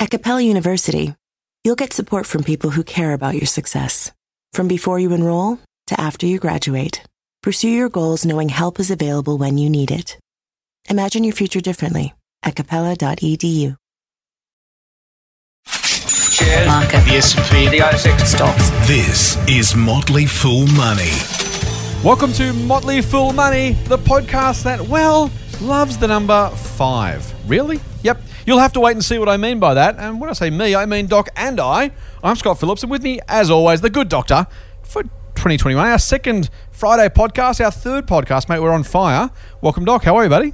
At Capella University, you'll get support from people who care about your success. From before you enroll to after you graduate, pursue your goals knowing help is available when you need it. Imagine your future differently at capella.edu. Shares. Market. The S&P. The ASX. Stocks. This is Motley Fool Money. Welcome to Motley Fool Money, the podcast that, well, loves the number five. Really? Yep. You'll have to wait and see what I mean by that. And when I say me, I mean Doc and I. I'm Scott Phillips, and with me, as always, the good doctor for 2021, our second Friday podcast, our third podcast, mate. We're on fire. Welcome, Doc. How are you, buddy?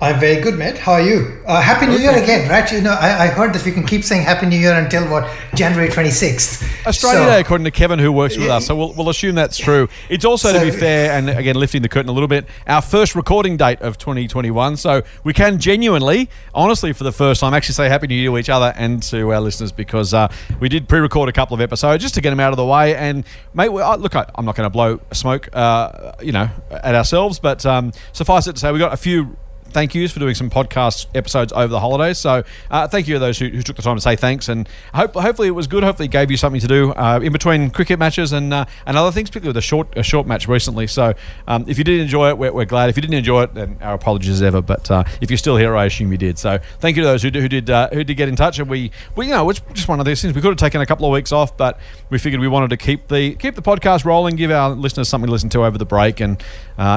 I'm very good, mate. How are you? Uh, Happy New Year again, right? You know, I, I heard that we can keep saying Happy New Year until what January 26th. Australia So- Day, according to Kevin, who works with us. So we'll, we'll assume that's true. It's also, to be fair, and again, lifting the curtain a little bit, our first recording date of 2021. So we can genuinely, honestly, for the first time, actually say Happy New Year to each other and to our listeners because uh, we did pre record a couple of episodes just to get them out of the way. And, mate, look, I, I'm not going to blow smoke, uh, you know, at ourselves, but um, suffice it to say, we got a few thank yous for doing some podcast episodes over the holidays. So uh, thank you to those who, who took the time to say thanks, and hope, hopefully it was good. Hopefully it gave you something to do uh, in between cricket matches and uh, and other things, particularly with a short a short match recently. So um, if you did enjoy it, we're, we're glad. If you didn't enjoy it, then our apologies as ever. But uh, if you're still here, I assume you did. So thank you to those who, who did uh, who did get in touch. And we we you know it's just one of those things. We could have taken a couple of weeks off, but we figured we wanted to keep the keep the podcast rolling, give our listeners something to listen to over the break, and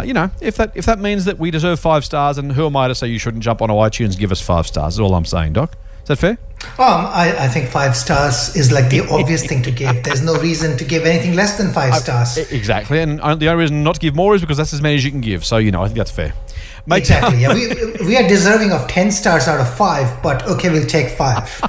you know if that if that means that we deserve five stars, and who am I to say you shouldn't jump on iTunes and give us five stars? Is all I'm saying, Doc. Is that fair? Um, I, I think five stars is like the obvious thing to give. There's no reason to give anything less than five stars. Exactly, and the only reason not to give more is because that's as many as you can give. So you know, I think that's fair. Mate, Exactly. Yeah, we, we are deserving of ten stars out of five, but okay, we'll take five.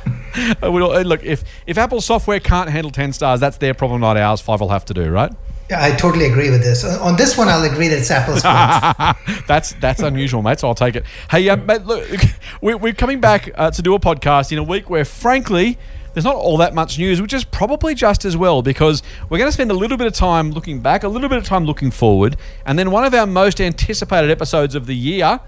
Look, if if Apple software can't handle ten stars, that's their problem, not ours. Five will have to do, right? I totally agree with this. On this one, I'll agree that it's Apple's fault. that's that's unusual, mate. So I'll take it. Hey, uh, mate, look, we're, we're coming back uh, to do a podcast in a week where, frankly, there's not all that much news, which is probably just as well because we're going to spend a little bit of time looking back, a little bit of time looking forward, and then one of our most anticipated episodes of the year.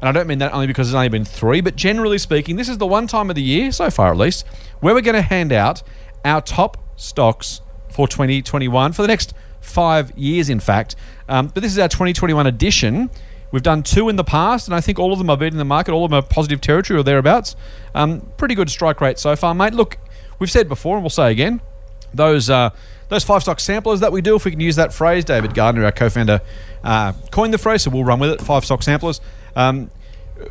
And I don't mean that only because there's only been three, but generally speaking, this is the one time of the year, so far at least, where we're going to hand out our top stocks for 2021 for the next five years, in fact. Um, but this is our 2021 edition. We've done two in the past, and I think all of them are beating the market. All of them are positive territory or thereabouts. Um, pretty good strike rate so far, mate. Look, we've said before, and we'll say again, those uh, those five stock samplers that we do, if we can use that phrase, David Gardner, our co-founder, uh, coined the phrase, so we'll run with it. Five stock samplers. Um,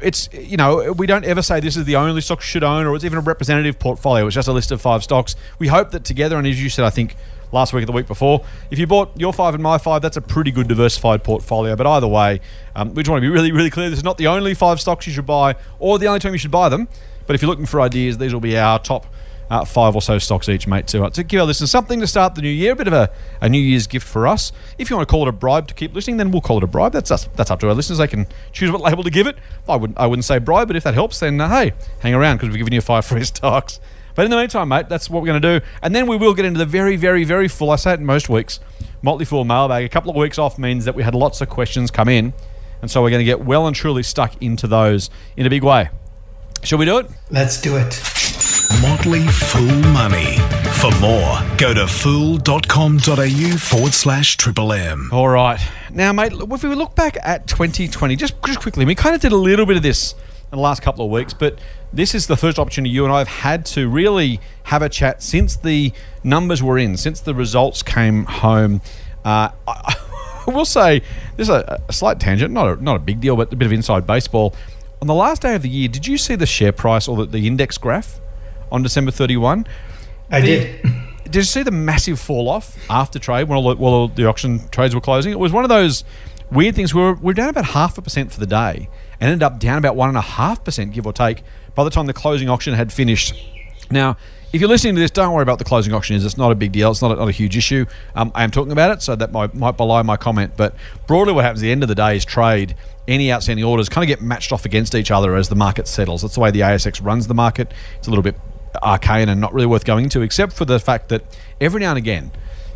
it's you know we don't ever say this is the only stock you should own or it's even a representative portfolio. It's just a list of five stocks. We hope that together, and as you said, I think last week or the week before, if you bought your five and my five, that's a pretty good diversified portfolio. But either way, um, we just want to be really really clear. This is not the only five stocks you should buy or the only time you should buy them. But if you're looking for ideas, these will be our top uh, five or so stocks each, mate, to, uh, to give our listeners something to start the new year, a bit of a, a New Year's gift for us. If you want to call it a bribe to keep listening, then we'll call it a bribe. That's us, that's up to our listeners. They can choose what label to give it. I wouldn't I wouldn't say bribe, but if that helps, then uh, hey, hang around because we're giving you five free stocks. But in the meantime, mate, that's what we're going to do. And then we will get into the very, very, very full. I say it in most weeks. Motley Fool mailbag. A couple of weeks off means that we had lots of questions come in, and so we're going to get well and truly stuck into those in a big way. Shall we do it? Let's do it. Motley Fool Money. For more, go to fool.com.au forward slash triple M. All right. Now, mate, if we look back at 2020, just, just quickly, we kind of did a little bit of this in the last couple of weeks, but this is the first opportunity you and I have had to really have a chat since the numbers were in, since the results came home. Uh, I, I will say this is a, a slight tangent, not a, not a big deal, but a bit of inside baseball. On the last day of the year, did you see the share price or the, the index graph on December 31? I The- did. Did you see the massive fall off after trade when all the, while the auction trades were closing? It was one of those weird things. We were, we were down about half a percent for the day and ended up down about one and a half percent, give or take, by the time the closing auction had finished. Now, if you're listening to this, don't worry about the closing auction. Is it's not a big deal. It's not a, not a huge issue. Um, I am talking about it, so that might, might belie my comment. But broadly, what happens at the end of the day is trade. Any outstanding orders kind of get matched off against each other as the market settles. That's the way the ASX runs the market. It's a little bit arcane and not really worth going into, except for the fact that every now and again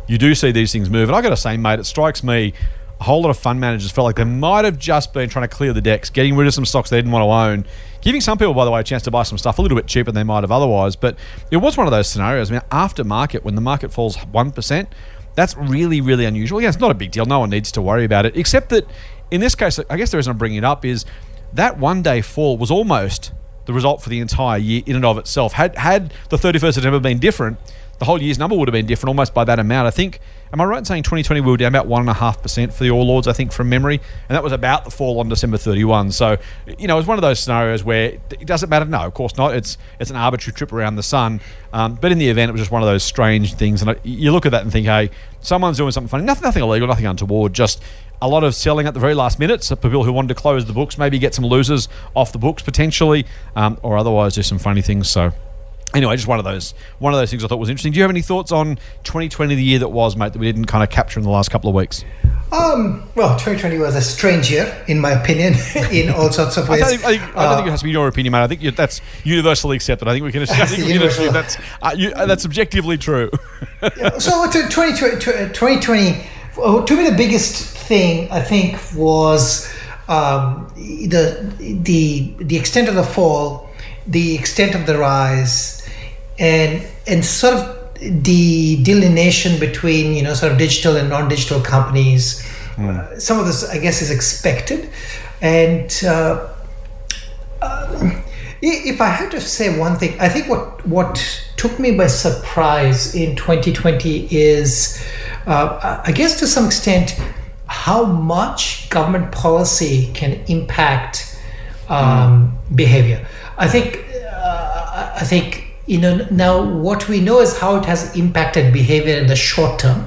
you do see these things move. And I got to say, mate, it strikes me a whole lot of fund managers felt like they might have just been trying to clear the decks, getting rid of some stocks they didn't want to own, giving some people, by the way, a chance to buy some stuff a little bit cheaper than they might have otherwise. But it was one of those scenarios. I mean, after market, when the market falls 1%, that's really, really unusual. Yeah, it's not a big deal. No one needs to worry about it, except that in this case, I guess the reason I'm bringing it up is that one day fall was almost the result for the entire year in and of itself. Had had the 31st of September been different, the whole year's number would have been different almost by that amount. I think. Am I right in saying 2020 we were down about one and a half percent for the All Ords? I think from memory, and that was about the fall on December 31. So, you know, it was one of those scenarios where it doesn't matter. No, of course not. It's it's an arbitrary trip around the sun. Um, but in the event, it was just one of those strange things. And you look at that and think, hey, someone's doing something funny. Nothing, nothing illegal, nothing untoward. Just a lot of selling at the very last minute. So people who wanted to close the books, maybe get some losers off the books potentially, um, or otherwise do some funny things. So anyway, just one of those one of those things I thought was interesting. Do you have any thoughts on 2020, the year that was, mate, that we didn't kind of capture in the last couple of weeks? Um, well, 2020 was a strange year, in my opinion, in all sorts of I ways. don't, think, I, think, I don't Uh, think it has to be your opinion, mate. I think that's universally accepted. I think we can, I That's think we can assume that's uh, you, uh, that's objectively true. so to 2020, 2020 uh, to me the biggest thing I think was um, the the the extent of the fall, the extent of the rise, and and sort of the delineation between you know sort of digital and non-digital companies. Uh, some of this, I guess, is expected, and. Uh, I- if I had to say one thing, I think what what took me by surprise in 2020 is, uh, I guess to some extent, how much government policy can impact um, behavior. I think uh, I think you know now what we know is how it has impacted behavior in the short term.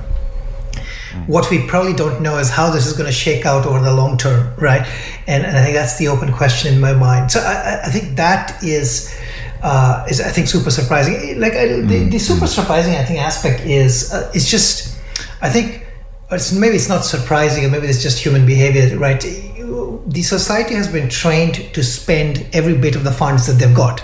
What we probably don't know is how this is going to shake out over the long term, right? And, and I think that's the open question in my mind. So I, I- think that is uh, is I think super surprising. Like I, the, the super surprising I think aspect is uh, it's just I think it's, maybe it's not surprising, or maybe it's just human behavior, right? The society has been trained to spend every bit of the funds that they've got,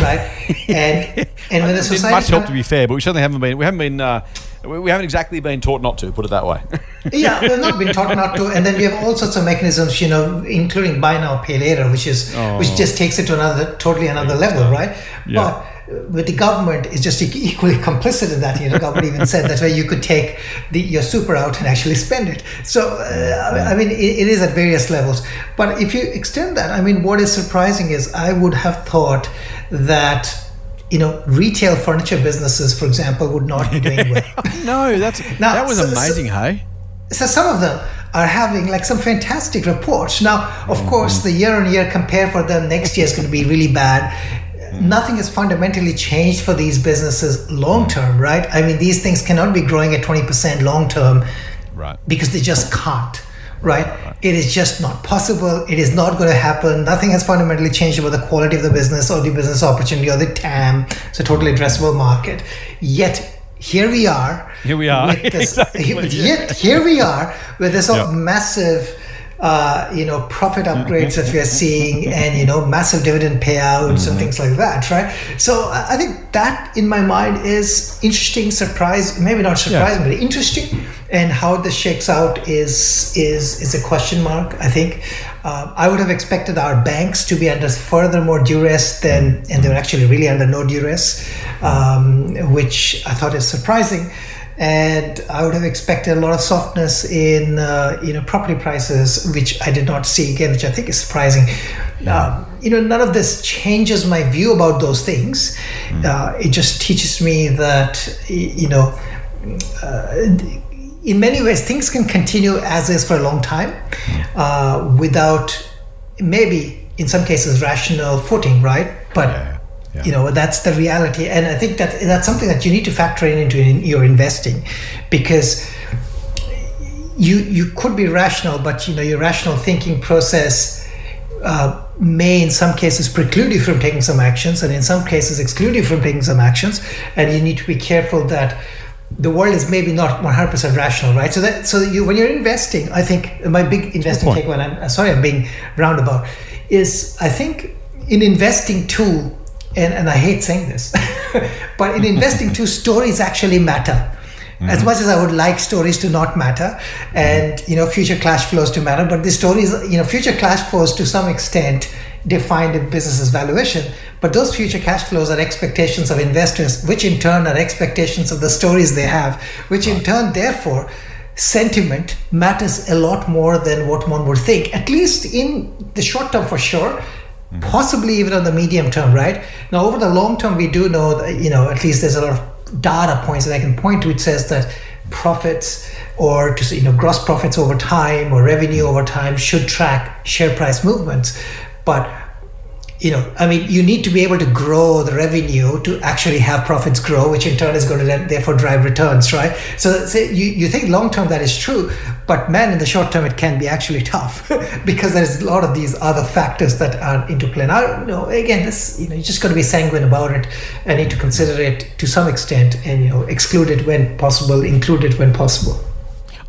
right? And and when the society much help to be fair, but we certainly haven't been. We haven't been. Uh, we haven't exactly been taught not to. Put it that way. yeah, we've not been taught not to, and then we have all sorts of mechanisms, you know, including buy now, pay later, which is which just takes it to another totally another level, right? Yeah. But with the government is just equally complicit in that. You know, government even said that way you could take the, your super out and actually spend it. So uh, I mean, it, it is at various levels. But if you extend that, I mean, what is surprising is I would have thought that. You know, retail furniture businesses, for example, would not be doing well. no, that's Now, that was so- so- amazing. hey. so some of them are having like some fantastic reports now of course the year on year compare for them next year is going to be really bad nothing has fundamentally changed for these businesses long term right? I mean these things cannot be growing at 20% long term Right. because they just can't right? It is just not possible. It is not going to happen. Nothing has fundamentally changed about the quality of the business or the business opportunity or the tam. It's a totally addressable market. Yet here we are Here we are. with this, Exactly, yet here we are with this sort of Yeah. massive uh, you know profit upgrades that we are seeing and you know massive dividend payouts and things like that right? So i think that in my mind is interesting surprise maybe not surprising but interesting. And how this shakes out is is is a question mark i think. Uh, i would have expected our banks to be under further more duress than and they were actually really under no duress um, which i thought is surprising and I would have expected a lot of softness in uh, you know property prices, which I did not see again, which I think is surprising. Um, you know, none of this changes my view about those things. Uh, it just teaches me that, you know, uh, in many ways, things can continue as is for a long time uh, without maybe, in some cases, rational footing, right? But Yeah, you know that's the reality, and I think that that's something that you need to factor in into in your investing, because you you could be rational, but you know your rational thinking process uh, may in some cases preclude you from taking some actions, and in some cases exclude you from taking some actions, and you need to be careful that the world is maybe not 100% rational, right? So that so you when you're investing, I think my big investing takeaway. And I'm sorry, I'm being roundabout. Is I think in investing too, and and I hate saying this, but in investing too, stories actually matter. As mm-hmm. much as I would like stories to not matter, and mm-hmm. you know future cash flows to matter, but the stories, you know, future cash flows to some extent define the business's valuation. But those future cash flows are expectations of investors, which in turn are expectations of the stories they have, which in turn, therefore, sentiment matters a lot more than what one would think, at least in the short term for sure. Possibly even on the medium term, right? Now, over the long term, we do know that, you know, at least there's a lot of data points that I can point to. which says that profits or to you know, gross profits over time or revenue over time should track share price movements. But you know, I mean, you need to be able to grow the revenue to actually have profits grow, which in turn is going to then therefore drive returns, right? So say you, you think long term that is true, but man, in the short term, it can be actually tough because there's a lot of these other factors that are into play. Now, you know, again, this, you know, you just got to be sanguine about it and need to consider it to some extent and, you know, exclude it when possible, include it when possible.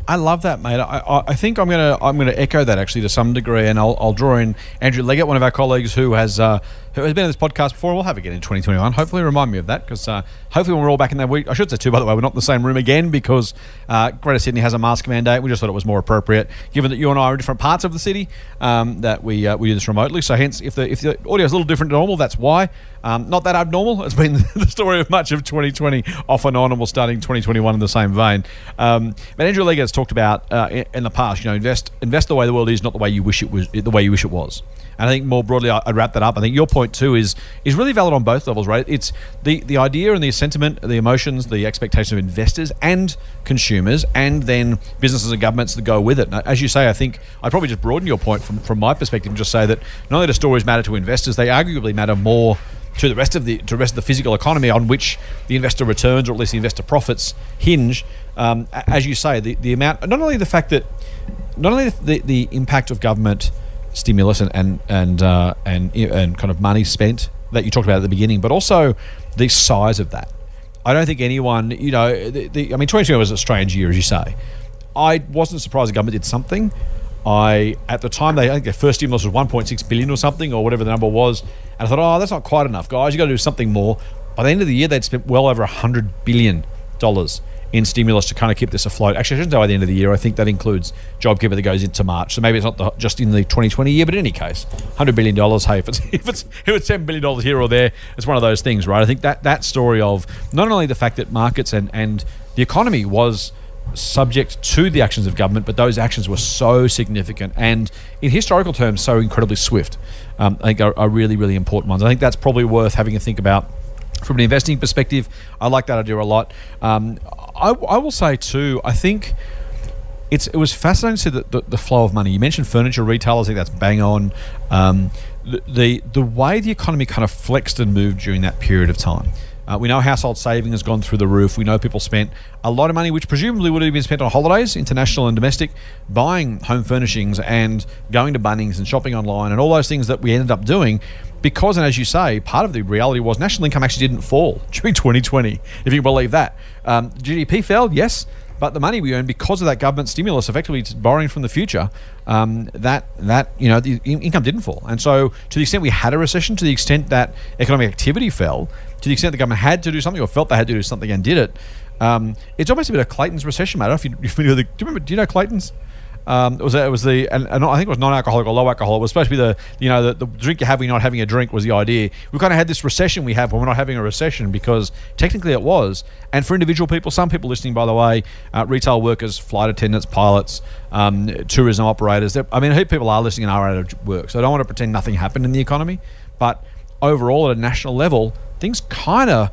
I love that, mate. I, I, think I'm gonna I'm gonna echo that actually to some degree, and I'll, I'll draw in Andrew Leggett, one of our colleagues who has uh, who has been on this podcast before. We'll have again in 2021. Hopefully, remind me of that because uh, hopefully when we're all back in that week, I should say too. By the way, we're not in the same room again because uh, Greater Sydney has a mask mandate. We just thought it was more appropriate, given that you and I are in different parts of the city, um, that we uh, we do this remotely. So hence, if the if the audio is a little different to normal, that's why. Um, not that abnormal. It's been the story of much of 2020 off and on, and we're starting 2021 in the same vein. Um, but Andrew Leggett has talked about uh, in the past, you know, invest invest the way the world is, not the way you wish it was, the way you wish it was. And I think more broadly, I- I'd wrap that up. I think your point too is is really valid on both levels, right? It's the the idea and the sentiment, the emotions, the expectation of investors and consumers, and then businesses and governments that go with it. And as you say, I think I'd probably just broaden your point from from my perspective and just say that not only do stories matter to investors, they arguably matter more to the rest of the to the rest of the physical economy on which the investor returns or at least the investor profits hinge. Um, as you say, the, the amount not only the fact that not only the, the impact of government stimulus and and and, uh, and and kind of money spent that you talked about at the beginning, but also the size of that. I don't think anyone, you know, the, the, I mean, 2020 was a strange year, as you say. I wasn't surprised the government did something. I at the time they I think their first stimulus was 1.6 billion or something or whatever the number was, and I thought, oh, that's not quite enough, guys. You got to do something more. By the end of the year, they'd spent well over 100 billion dollars in stimulus to kind of keep this afloat. Actually, I shouldn't say by the end of the year. I think that includes JobKeeper that goes into March. So maybe it's not the, just in the 2020 year, but in any case, 100 billion dollars. Hey, if it's if it's if it's 10 billion dollars here or there, it's one of those things, right? I think that that story of not only the fact that markets and and the economy was subject to the actions of government, but those actions were so significant and, in historical terms, so incredibly swift. Um, I think are, are really, really important ones. I think that's probably worth having a think about from an investing perspective. I like that idea a lot. Um, I, I will say too. I think it's it was fascinating to see the, the, the flow of money. You mentioned furniture retailers. I think that's bang on. Um, the, the the way the economy kind of flexed and moved during that period of time. Uh, we know household saving has gone through the roof. We know people spent a lot of money, which presumably would have been spent on holidays, international and domestic, buying home furnishings and going to Bunnings and shopping online and all those things that we ended up doing. Because, and as you say, part of the reality was national income actually didn't fall during 2020, if you believe that. Um, GDP fell, yes, but the money we earned because of that government stimulus, effectively borrowing from the future, um, that that you know the in- income didn't fall, and so to the extent we had a recession, to the extent that economic activity fell, to the extent the government had to do something or felt they had to do something and did it, um, it's almost a bit of Clayton's recession. Matter if you, you're familiar with the, do you remember? Do you know Clayton's? Um, it was it was the and, and I think it was non-alcoholic or low alcohol. It was supposed to be the you know the, the drink you're having, not having a drink was the idea. We kind of had this recession we have when we're not having a recession because technically it was. And for individual people, some people listening, by the way, uh, retail workers, flight attendants, pilots, um, tourism operators. I mean, people are listening and are out of work. So I don't want to pretend nothing happened in the economy, but overall at a national level, things kind of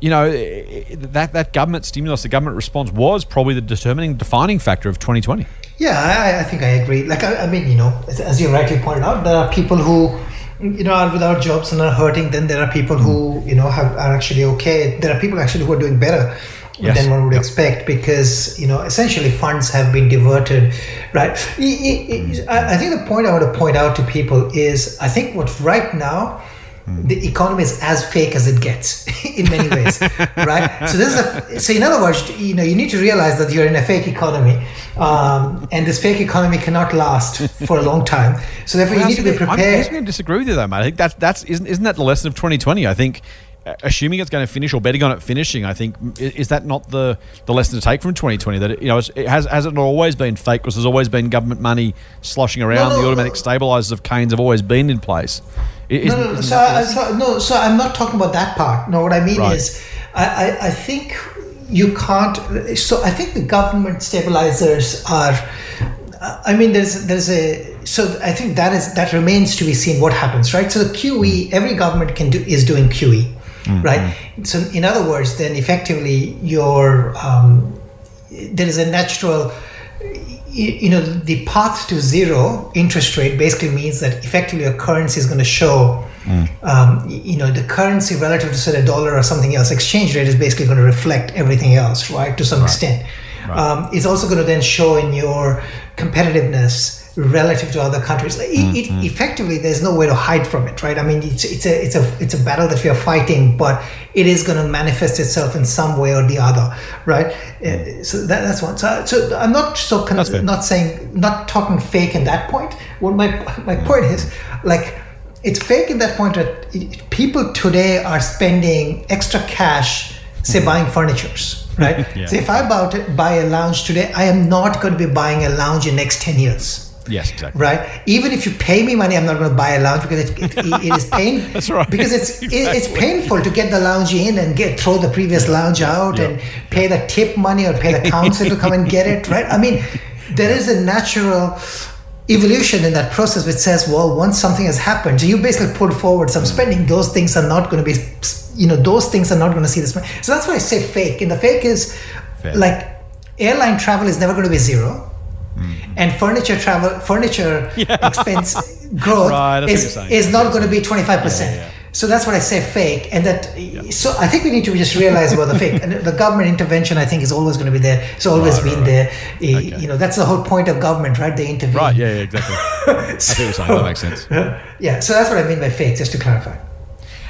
you know, that that government stimulus, the government response was probably the determining, defining factor of 2020. Yeah, I, I think I agree. Like, I, I mean, you know, as, as you rightly pointed out, there are people who, you know, are without jobs and are hurting. Then there are people who, mm. you know, have are actually okay. There are people actually who are doing better Yes. than one would Yep. expect because, you know, essentially funds have been diverted, right? I think the point I want to point out to people is, I think what right now. The economy is as fake as it gets in many ways, right? So this is a so in other words, you know, you need to realize that you're in a fake economy, um, and this fake economy cannot last for a long time. So therefore, you need to be prepared. I'm prepared. going to disagree with you though, mate. I think that's that's isn't isn't that the lesson of 2020? I think. Uh, Assuming it's going to finish or betting on it finishing, I think is that not the, the lesson to take from 2020? That it, you know it's, it has has it not always been fake? Because there's always been government money sloshing around. no, the automatic no. stabilizers of Keynes have always been in place. No, no, so, I, so, no, so I'm not talking about that part. No, what I mean Right. is, I, I, I think you can't. So I think the government stabilizers are. I mean, there's there's a so I think that is that remains to be seen what happens, right? So the QE, every government can do is doing QE, right? So in other words, then effectively your um, there is a natural you know the path to zero interest rate basically means that effectively your currency is going to show um, you know the currency relative to say a dollar or something else exchange rate is basically going to reflect everything else right to some extent. Um, it's also going to then show in your competitiveness relative to other countries. It, it mm-hmm. effectively there's no way to hide from it right? I mean it's, it's a it's a it's a battle that we are fighting but it is going to manifest itself in some way or the other right? Uh, mm. so that, that's one. So, so i'm not so con- not saying not talking fake in that point. What my my mm. point is like it's fake in that point that it, people today are spending extra cash say mm-hmm. buying furnitures right? So if i buy, buy a lounge today i am not going to be buying a lounge in next 10 years Yes, exactly. right? Even if you pay me money, I'm not going to buy a lounge because it, it, it is pain. That's right. Because it's it, it's painful to get the lounge in and get throw the previous lounge out Yeah. and pay the tip money or pay the council to come and get it, right? I mean, there is a natural evolution in that process which says, well, once something has happened, so you basically pulled forward some mm. spending. Those things are not going to be, you know, those things are not going to see this. So that's why I say fake. And the fake is Fair. like airline travel is never going to be zero Mm-hmm. and furniture travel furniture expense growth Right, is, is not going to be 25% Yeah, yeah. so that's what i say fake and that so i think we need to just realize about the fake and the government intervention i think is always going to be there it's always Right, been right. there Eh, Okay. you know that's the whole point of government right they intervene Right, yeah, yeah, exactly. Saying. That makes sense. yeah so that's what i mean by fake just to clarify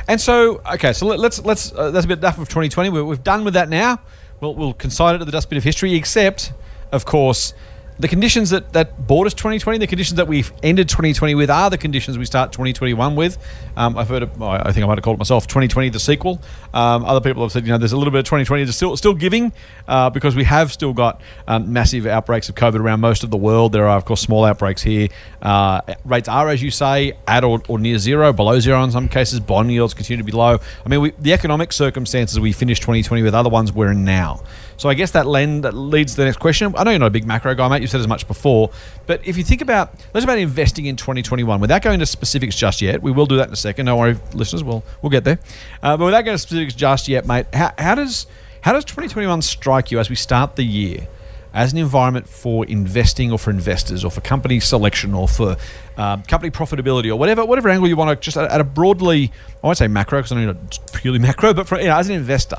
And so, okay, so let, let's let's uh, that's a bit enough of 2020. We're, we've done with that now. We'll we'll consign it to the dustbin of history. Except, of course, the conditions that that brought us 2020, the conditions that we've ended 2020 with, are the conditions we start 2021 with. Um, I've heard, well, I think I might have called it myself 2020 the sequel. Um, other people have said, you know, there's a little bit of 2020 that's still still giving uh, because we have still got um, massive outbreaks of COVID around most of the world. There are, of course, small outbreaks here. Uh, rates are, as you say, at or, or near zero, below zero in some cases. Bond yields continue to be low. I mean, we, the economic circumstances we finished 2020 with, other ones we're in now. So I guess that, lend, that leads to the next question. I know you're not a big macro guy, mate. You've said as much before. But if you think about, let's about investing in 2021 without going into specifics just yet. We will do that in a second. Don't worry, listeners. We'll we'll get there. Uh, but without going into specifics just yet, mate. How, how does how does 2021 strike you as we start the year? As an environment for investing, or for investors, or for company selection, or for um, company profitability, or whatever whatever angle you want to just at, a broadly, I won't say macro because I know it's purely macro, but for, you know, as an investor,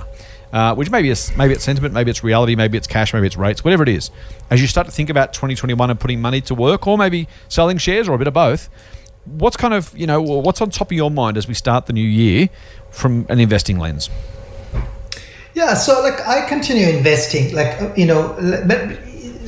uh, which maybe it's maybe it's sentiment, maybe it's reality, maybe it's cash, maybe it's rates, whatever it is. As you start to think about 2021 and putting money to work, or maybe selling shares, or a bit of both, what's kind of you know what's on top of your mind as we start the new year from an investing lens? Yeah, so like I continue investing, like uh, you know, but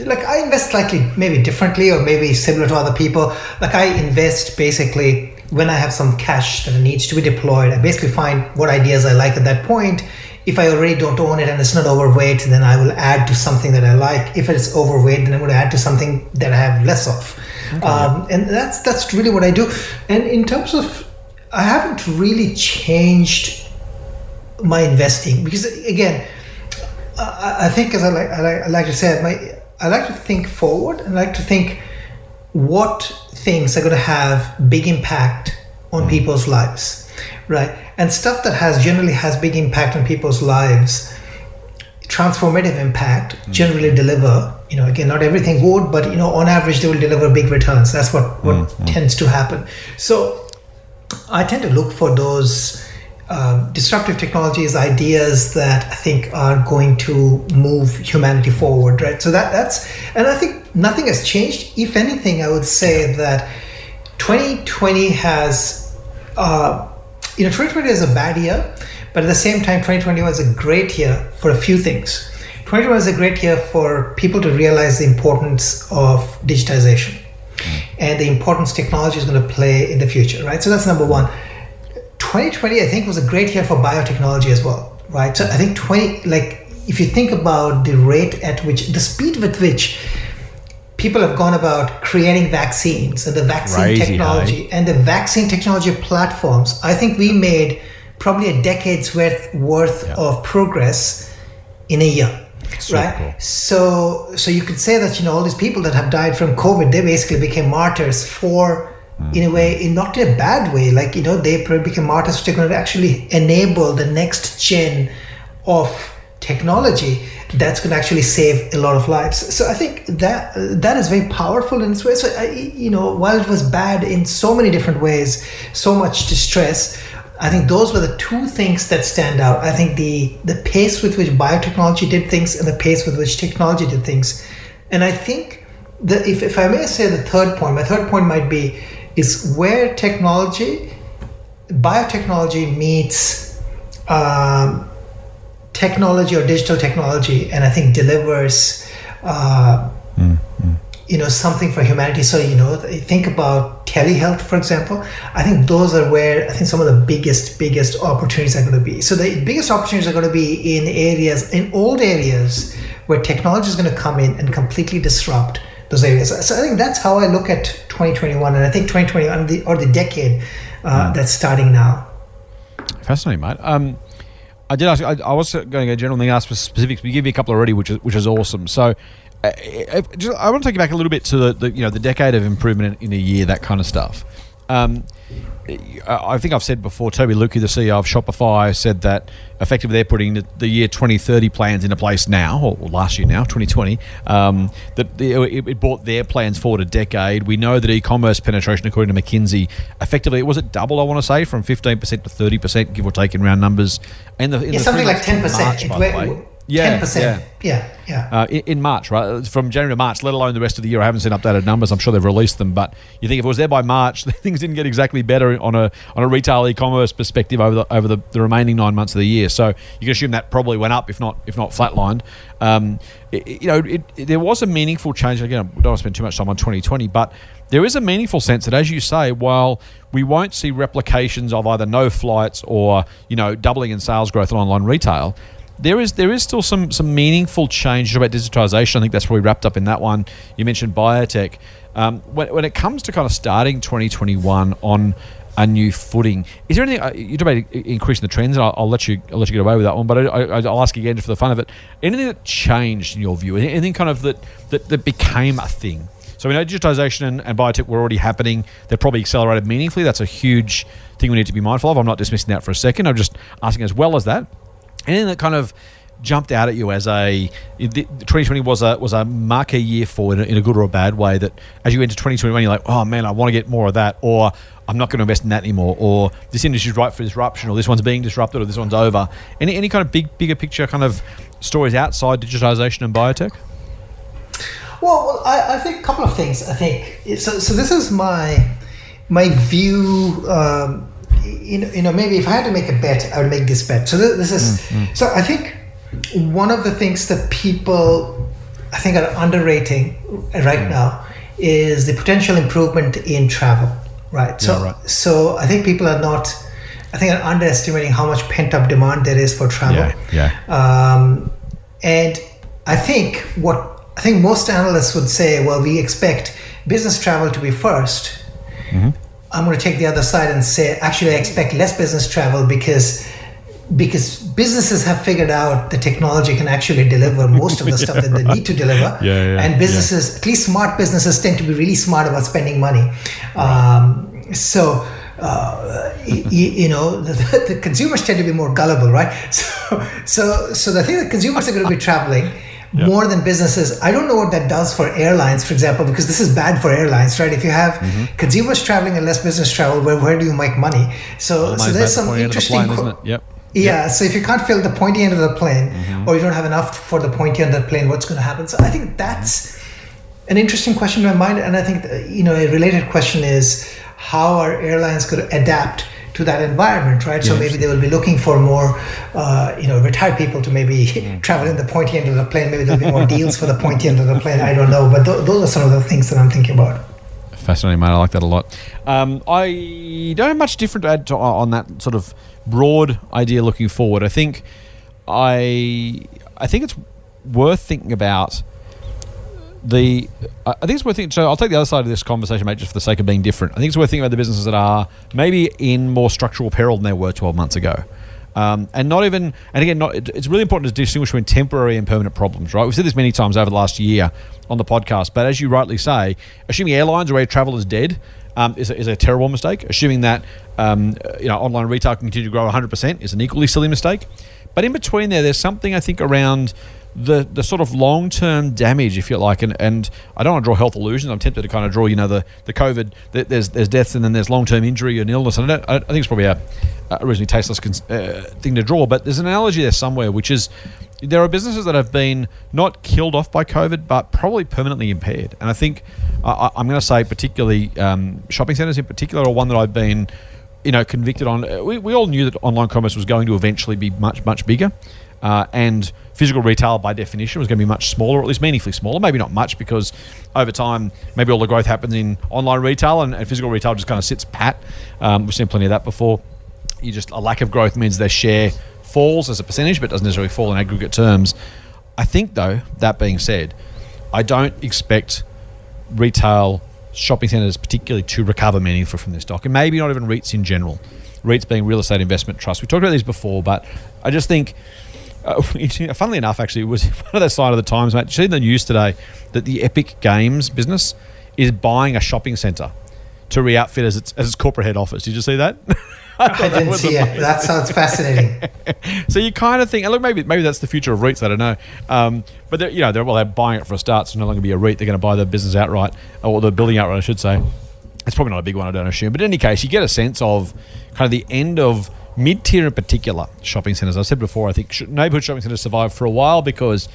like I invest slightly maybe differently or maybe similar to other people. Like I invest basically when I have some cash that needs to be deployed. I basically find what ideas I like at that point, if I already don't own it and it's not overweight, then I will add to something that I like. If it's overweight, then I'm going to add to something that I have less of. Um, and that's that's really what I do. And in terms of, I haven't really changed my investing because again, I, I think as I like, I like I like to say, my I like to think forward and I like to think what things are going to have big impact on people's lives, right? And stuff that has generally has big impact on people's lives, transformative impact, generally deliver. You know, again, not everything would, but you know, on average, they will deliver big returns. That's what what tends to happen. So, I tend to look for those um, disruptive technologies, ideas that I think are going to move humanity forward, right? So that that's, and I think nothing has changed. If anything, I would say that 2020 has, uh, you know, 2020 is a bad year, but at the same time, 2020 was a great year for a few things. 2020 was a great year for people to realize the importance of digitization hmm. and the importance technology is going to play in the future, right? So that's number one. 2020, I think, was a great year for biotechnology as well, right? So I think 20, like, if you think about the rate at which, the speed with which people have gone about creating vaccines and the vaccine Crazy technology and the vaccine technology platforms, I think we made probably a decade's worth worth of progress in a year. So right. cool. So so you could say that you know all these people that have died from COVID, they basically became martyrs for in a way, in not in a bad way. Like you know, they probably became martyrs are going to actually enable the next gen of technology that's going to actually save a lot of lives. So I think that that is very powerful in its way. So I, you know, while it was bad in so many different ways, so much distress. I think those were the two things that stand out. I think the the pace with which biotechnology did things and the pace with which technology did things. And I think that if, if I may say the third point, my third point might be is where technology, biotechnology meets um, technology or digital technology, and I think delivers. Uh, you know something for humanity. So you know think about telehealth for example. I think those are where i think some of the biggest biggest opportunities are going to be. So the biggest opportunities are going to be in areas in old areas where technology is going to come in and completely disrupt those areas. So i think that's how i look at 2021 and i think 2021 the, or the decade uh, that's starting now. Fascinating, mate. Um, I did ask. I, I was going to go general thing, ask for specifics. Give you a couple already, which is which is awesome. So, uh, just, I want to take you back a little bit to the, the you know the decade of improvement in, in a year, that kind of stuff. Um, I I think I've said before. Tobi Lütke, the CEO of Shopify, said that effectively they're putting the, the year 2030 plans into place now, or, or last year now, 2020. Um, that the, it, it brought their plans forward a decade. We know that e-commerce penetration, according to McKinsey, effectively it was it double, I want to say from 15% to 30%, give or take in round numbers. And the, in yeah something like 10% to March, by the way. Yeah, 10% yeah yeah yeah uh, in, in March, right? From January to March, let alone the rest of the year. I haven't seen updated numbers. I'm sure they've released them, but you think if it was there by March, things didn't get exactly better on a on a retail e-commerce perspective over the over the, the remaining nine months of the year. So you can assume that probably went up, if not if not flatlined. Um, it- it- you know, it, it- there was a meaningful change. Again, I don't want to spend too much time on 2020, but there is a meaningful sense that, as you say, while we won't see replications of either no flights or you know doubling in sales growth in online retail, there is there is still some some meaningful change about digitization. I think that's probably wrapped up in that one. You mentioned biotech. Um, when, when it comes to kind of starting 2021 on a new footing, is there anything uh, you talk about increasing the trends? And I'll, I'll let you I'll let you get away with that one. But I, I, I'll ask again for the fun of it. Anything that changed in your view? Anything kind of that that, that became a thing? So we know digitization and, and biotech were already happening. They're probably accelerated meaningfully. That's a huge thing we need to be mindful of. I'm not dismissing that for a second. I'm just asking as well as that anything that kind of jumped out at you as a the- the 2020 was a was a marquee year for in a, in a good or a bad way that as you enter 2021 you're like oh man I want to get more of that or I'm not going to invest in that anymore or this industry's ripe for disruption or this one's being disrupted or this one's over any any kind of big bigger picture kind of stories outside digitization and biotech Well, well I, I think a couple of things. I think so. So this is my my view. Um, you know, you know, maybe if I had to make a bet, I would make this bet. So this, this is. So I think one of the things that people, I think, are underrating right now is the potential improvement in travel. Right. So right. so I think people are not I think, are underestimating how much pent up demand there is for travel. Yeah, Um, and I think what I think most analysts would say, well, we expect business travel to be 1st Mm-hmm. I'm going to take the other side and say, actually, I expect less business travel because because businesses have figured out the technology can actually deliver most of the stuff that they need to deliver. Yeah, yeah, and businesses, at least smart businesses, tend to be really smart about spending money. Um, so. Uh, y- you know the, the consumers tend to be more gullible, right? So, so, so the thing that consumers are going to be traveling more than businesses. I don't know what that does for airlines, for example, because this is bad for airlines, right? If you have Mm-hmm. consumers traveling and less business travel, where, where do you make money? So, so there's some interesting. plane, qu- isn't it? Yep. yeah, so if you can't fill the pointy end of the plane, Mm-hmm. or you don't have enough for the pointy end of the plane, what's going to happen? So I think that's an interesting question in my mind, and I think uh, you know a related question is how are airlines going to adapt to that environment, right? So maybe they will be looking for more, uh, you know, retired people to maybe Mm. travel in the pointy end of the plane. Maybe there'll be more deals for the pointy end of the plane. I don't know, but th- those are some of the things that I'm thinking about. Fascinating, mate. I like that a lot. Um, I don't have much different to add to, on that sort of broad idea looking forward. I think I I think it's worth thinking about the. I think it's worth thinking. So I'll take the other side of this conversation, mate, just for the sake of being different. I think it's worth thinking about the businesses that are maybe in more structural peril than they were 12 months ago. Um, and not even, and again, not, it's really important to distinguish between temporary and permanent problems, right? We've said this many times over the last year on the podcast, but as you rightly say, assuming airlines or air travel is dead um, is, a, is a terrible mistake. Assuming that um, you know online retail can continue to grow 100% is an equally silly mistake. But in between there, there's something I think around the the sort of long term damage, if you like, and, and I don't want to draw health illusions. I'm tempted to kind of draw, you know, the the COVID. th- There's there's deaths and then there's long term injury and illness, and I, I think it's probably a, a reasonably tasteless cons- uh, thing to draw. But there's an analogy there somewhere, which is there are businesses that have been not killed off by COVID, but probably permanently impaired. And I think I I'm going to say particularly um, shopping centres in particular are one that I've been you know, convicted on. uh, We, we all knew that online commerce was going to eventually be much, much bigger. Uh, and physical retail, by definition, was going to be much smaller, or at least meaningfully smaller. Maybe not much, because over time, maybe all the growth happens in online retail and, and physical retail just kind of sits pat. Um, we've seen plenty of that before. You just a lack of growth means their share falls as a percentage, but doesn't necessarily fall in aggregate terms. I think, though, that being said, I don't expect retail shopping centres particularly to recover meaningfully from this stock, and maybe not even REITs in general. REITs being real estate investment trusts. We talked about these before, but I just think, uh, funnily enough, actually, it was one of those sign of the times, mate. See the news today that the Epic Games business is buying a shopping centre to re-outfit as its, as its corporate head office. Did you see that? I didn't see it. That sounds fascinating. so you kind of think, and look, maybe maybe that's the future of REITs. I don't know, um, but they're, you know, they're well, they're buying it for a start, so no longer be a REIT. They're going to buy the business outright, or the building outright, I should say. It's probably not a big one, I don't assume. But in any case, you get a sense of kind of the end of mid-tier in particular shopping centres. I've said before, I think neighbourhood shopping centres survive for a while because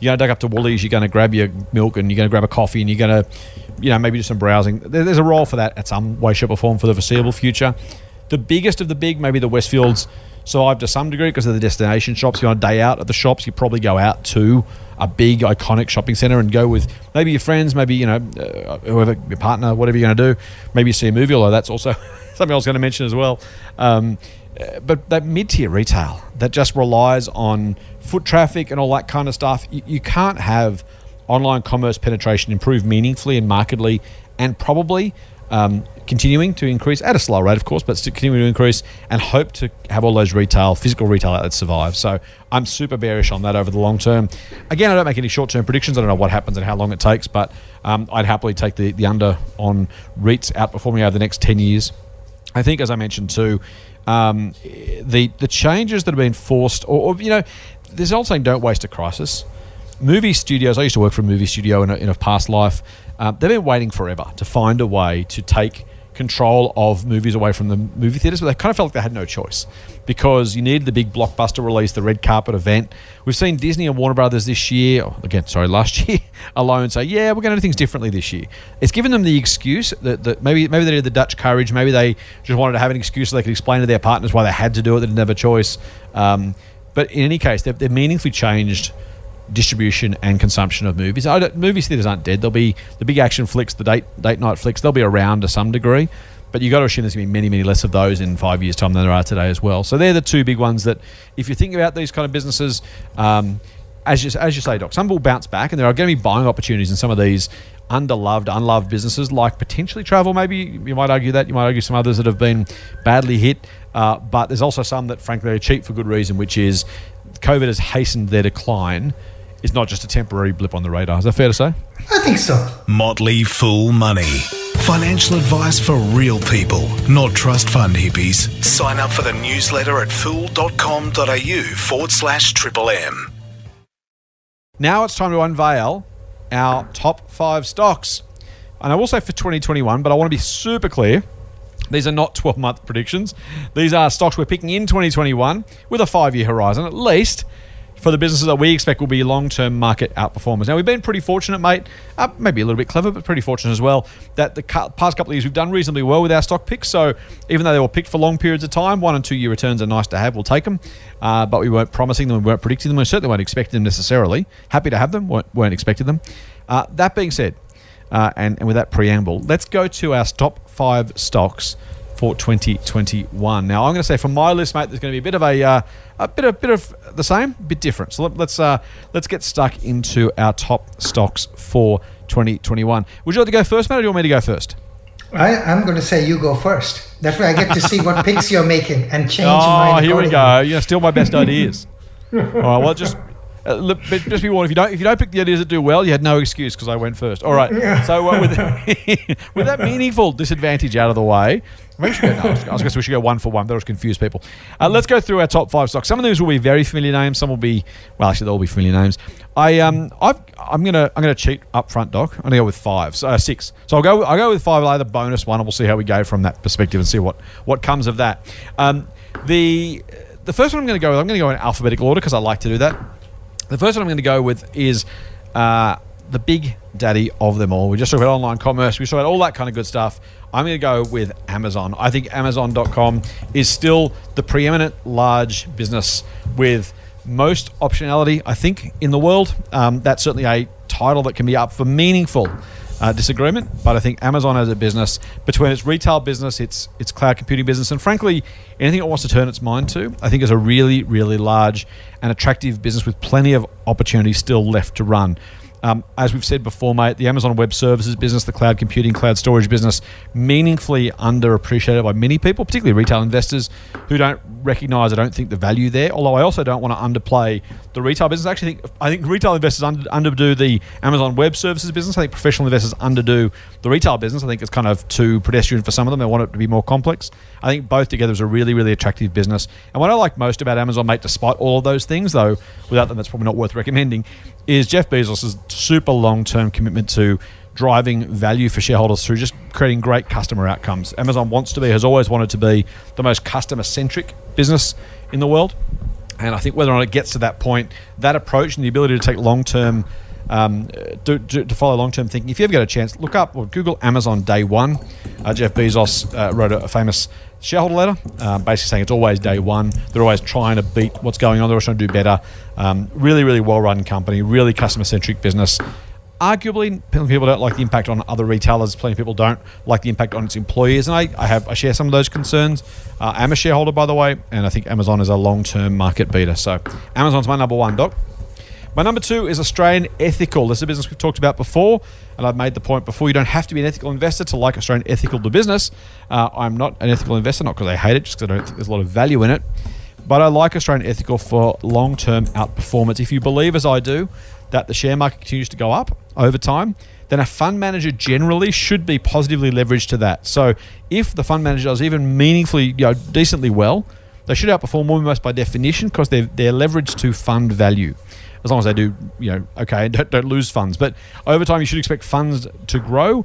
you're going to duck up to Woolies, you're going to grab your milk, and you're going to grab a coffee, and you're going to, you know, maybe do some browsing. There- There's a role for that at some way, shape, or form for the foreseeable future. The biggest of the big, maybe the Westfields, survive to some degree because of the destination shops. You're on a day out at the shops, you probably go out to a big iconic shopping center and go with maybe your friends, maybe you know uh, whoever your partner, whatever you're going to do. Maybe you see a movie, although that's also something I was going to mention as well. Um, but that mid-tier retail that just relies on foot traffic and all that kind of stuff, you, you can't have online commerce penetration improve meaningfully and markedly, and probably um, continuing to increase at a slow rate, of course, but continuing to increase and hope to have all those retail, physical retail outlets survive. So I'm super bearish on that over the long term. Again, I don't make any short term predictions. I don't know what happens and how long it takes, but um, I'd happily take the, the under on REITs outperforming over the next 10 years. I think, as I mentioned too, um, the the changes that have been forced, or, or you know, there's also saying don't waste a crisis. Movie studios. I used to work for a movie studio in a, in a past life. Um, they've been waiting forever to find a way to take control of movies away from the movie theaters, but they kind of felt like they had no choice because you needed the big blockbuster release, the red carpet event. We've seen Disney and Warner Brothers this year, again, sorry, last year alone say, yeah, we're going to do things differently this year. It's given them the excuse that, that maybe maybe they did the Dutch courage, maybe they just wanted to have an excuse so they could explain to their partners why they had to do it, they didn't have a choice. Um, but in any case, they've, they've meaningfully changed distribution and consumption of movies. Movie theaters aren't dead. They'll be the big action flicks, the date date night flicks. They'll be around to some degree, but you've got to assume there's going to be many, many less of those in five years' time than there are today as well. So they're the two big ones that, if you think about these kind of businesses, um, as you, as you say, Doc, some will bounce back, and there are going to be buying opportunities in some of these underloved, unloved businesses, like potentially travel. Maybe you might argue that. You might argue some others that have been badly hit. Uh, but there's also some that, frankly, are cheap for good reason, which is COVID has hastened their decline. It's not just a temporary blip on the radar. Is that fair to say? I think so. Motley Fool Money. Financial advice for real people, not trust fund hippies. Sign up for the newsletter at fool.com.au forward slash triple M. Now it's time to unveil our top five stocks. And I will say for 2021, but I want to be super clear. These are not 12 month predictions. These are stocks we're picking in 2021 with a five year horizon, at least for the businesses that we expect will be long term market outperformers. Now, we've been pretty fortunate, mate, uh, maybe a little bit clever, but pretty fortunate as well, that the past couple of years we've done reasonably well with our stock picks. So, even though they were picked for long periods of time, one and two year returns are nice to have. We'll take them. Uh, but we weren't promising them, we weren't predicting them, we certainly weren't expecting them necessarily. Happy to have them, weren't, weren't expecting them. Uh, that being said, uh, and, and with that preamble, let's go to our top five stocks for 2021. Now, I'm going to say from my list, mate, there's going to be a bit of a uh, a bit of bit of the same, bit different. So let, us uh, let's get stuck into our top stocks for 2021. Would you like to go first, mate, or do you want me to go first? I, I'm going to say you go first. That way I get to see what picks you're making and change Oh, here we go. You're steal my best ideas. All right. Well, just. Uh, look, but just be warned if you don't if you don't pick the ideas that do well, you had no excuse because I went first. All right. So uh, with with that meaningful disadvantage out of the way, we should go, no, I was going to say we should go one for one. That'll confuse people. Uh, let's go through our top five stocks. Some of these will be very familiar names. Some will be well, actually, they'll all be familiar names. I um I've, I'm gonna I'm gonna cheat up front, Doc. I'm gonna go with five, so, uh, six. So I'll go I'll go with five. I'll add the bonus one, and we'll see how we go from that perspective and see what what comes of that. Um, the the first one I'm going to go with, I'm going to go in alphabetical order because I like to do that. The first one I'm going to go with is uh, the big daddy of them all. We just talked about online commerce. We talked about all that kind of good stuff. I'm going to go with Amazon. I think Amazon.com is still the preeminent large business with most optionality, I think, in the world. Um, that's certainly a title that can be up for meaningful uh, disagreement, but I think Amazon as a business, between its retail business, its its cloud computing business, and frankly, anything it wants to turn its mind to, I think is a really, really large and attractive business with plenty of opportunity still left to run. Um, as we've said before, mate, the Amazon Web Services business, the cloud computing, cloud storage business, meaningfully underappreciated by many people, particularly retail investors who don't recognise, I don't think, the value there. Although I also don't want to underplay the retail business. I actually think I think retail investors under, underdo the Amazon Web Services business. I think professional investors underdo the retail business. I think it's kind of too pedestrian for some of them. They want it to be more complex. I think both together is a really, really attractive business. And what I like most about Amazon, mate, despite all of those things, though, without them, that's probably not worth recommending, is Jeff Bezos' super long term commitment to driving value for shareholders through just creating great customer outcomes. Amazon wants to be, has always wanted to be, the most customer centric business in the world. And I think whether or not it gets to that point, that approach and the ability to take long term, um, to, to, to follow long term thinking. If you ever get a chance, look up or Google Amazon Day One. Uh, Jeff Bezos uh, wrote a, a famous shareholder letter, uh, basically saying it's always day one. They're always trying to beat what's going on. They're always trying to do better. Um, really, really well run company, really customer centric business. Arguably, people don't like the impact on other retailers. Plenty of people don't like the impact on its employees, and I, I have I share some of those concerns. Uh, I'm a shareholder, by the way, and I think Amazon is a long-term market beater. So, Amazon's my number one, Doc. My number two is Australian Ethical. This is a business we've talked about before, and I've made the point before you don't have to be an ethical investor to like Australian Ethical, the business. Uh, I'm not an ethical investor, not because I hate it, just because I don't think there's a lot of value in it. But I like Australian Ethical for long term outperformance. If you believe, as I do, that the share market continues to go up over time, then a fund manager generally should be positively leveraged to that. So if the fund manager does even meaningfully, you know, decently well, they should outperform almost by definition because they're, they're leveraged to fund value. As long as they do, you know, okay, don't, don't lose funds. But over time, you should expect funds to grow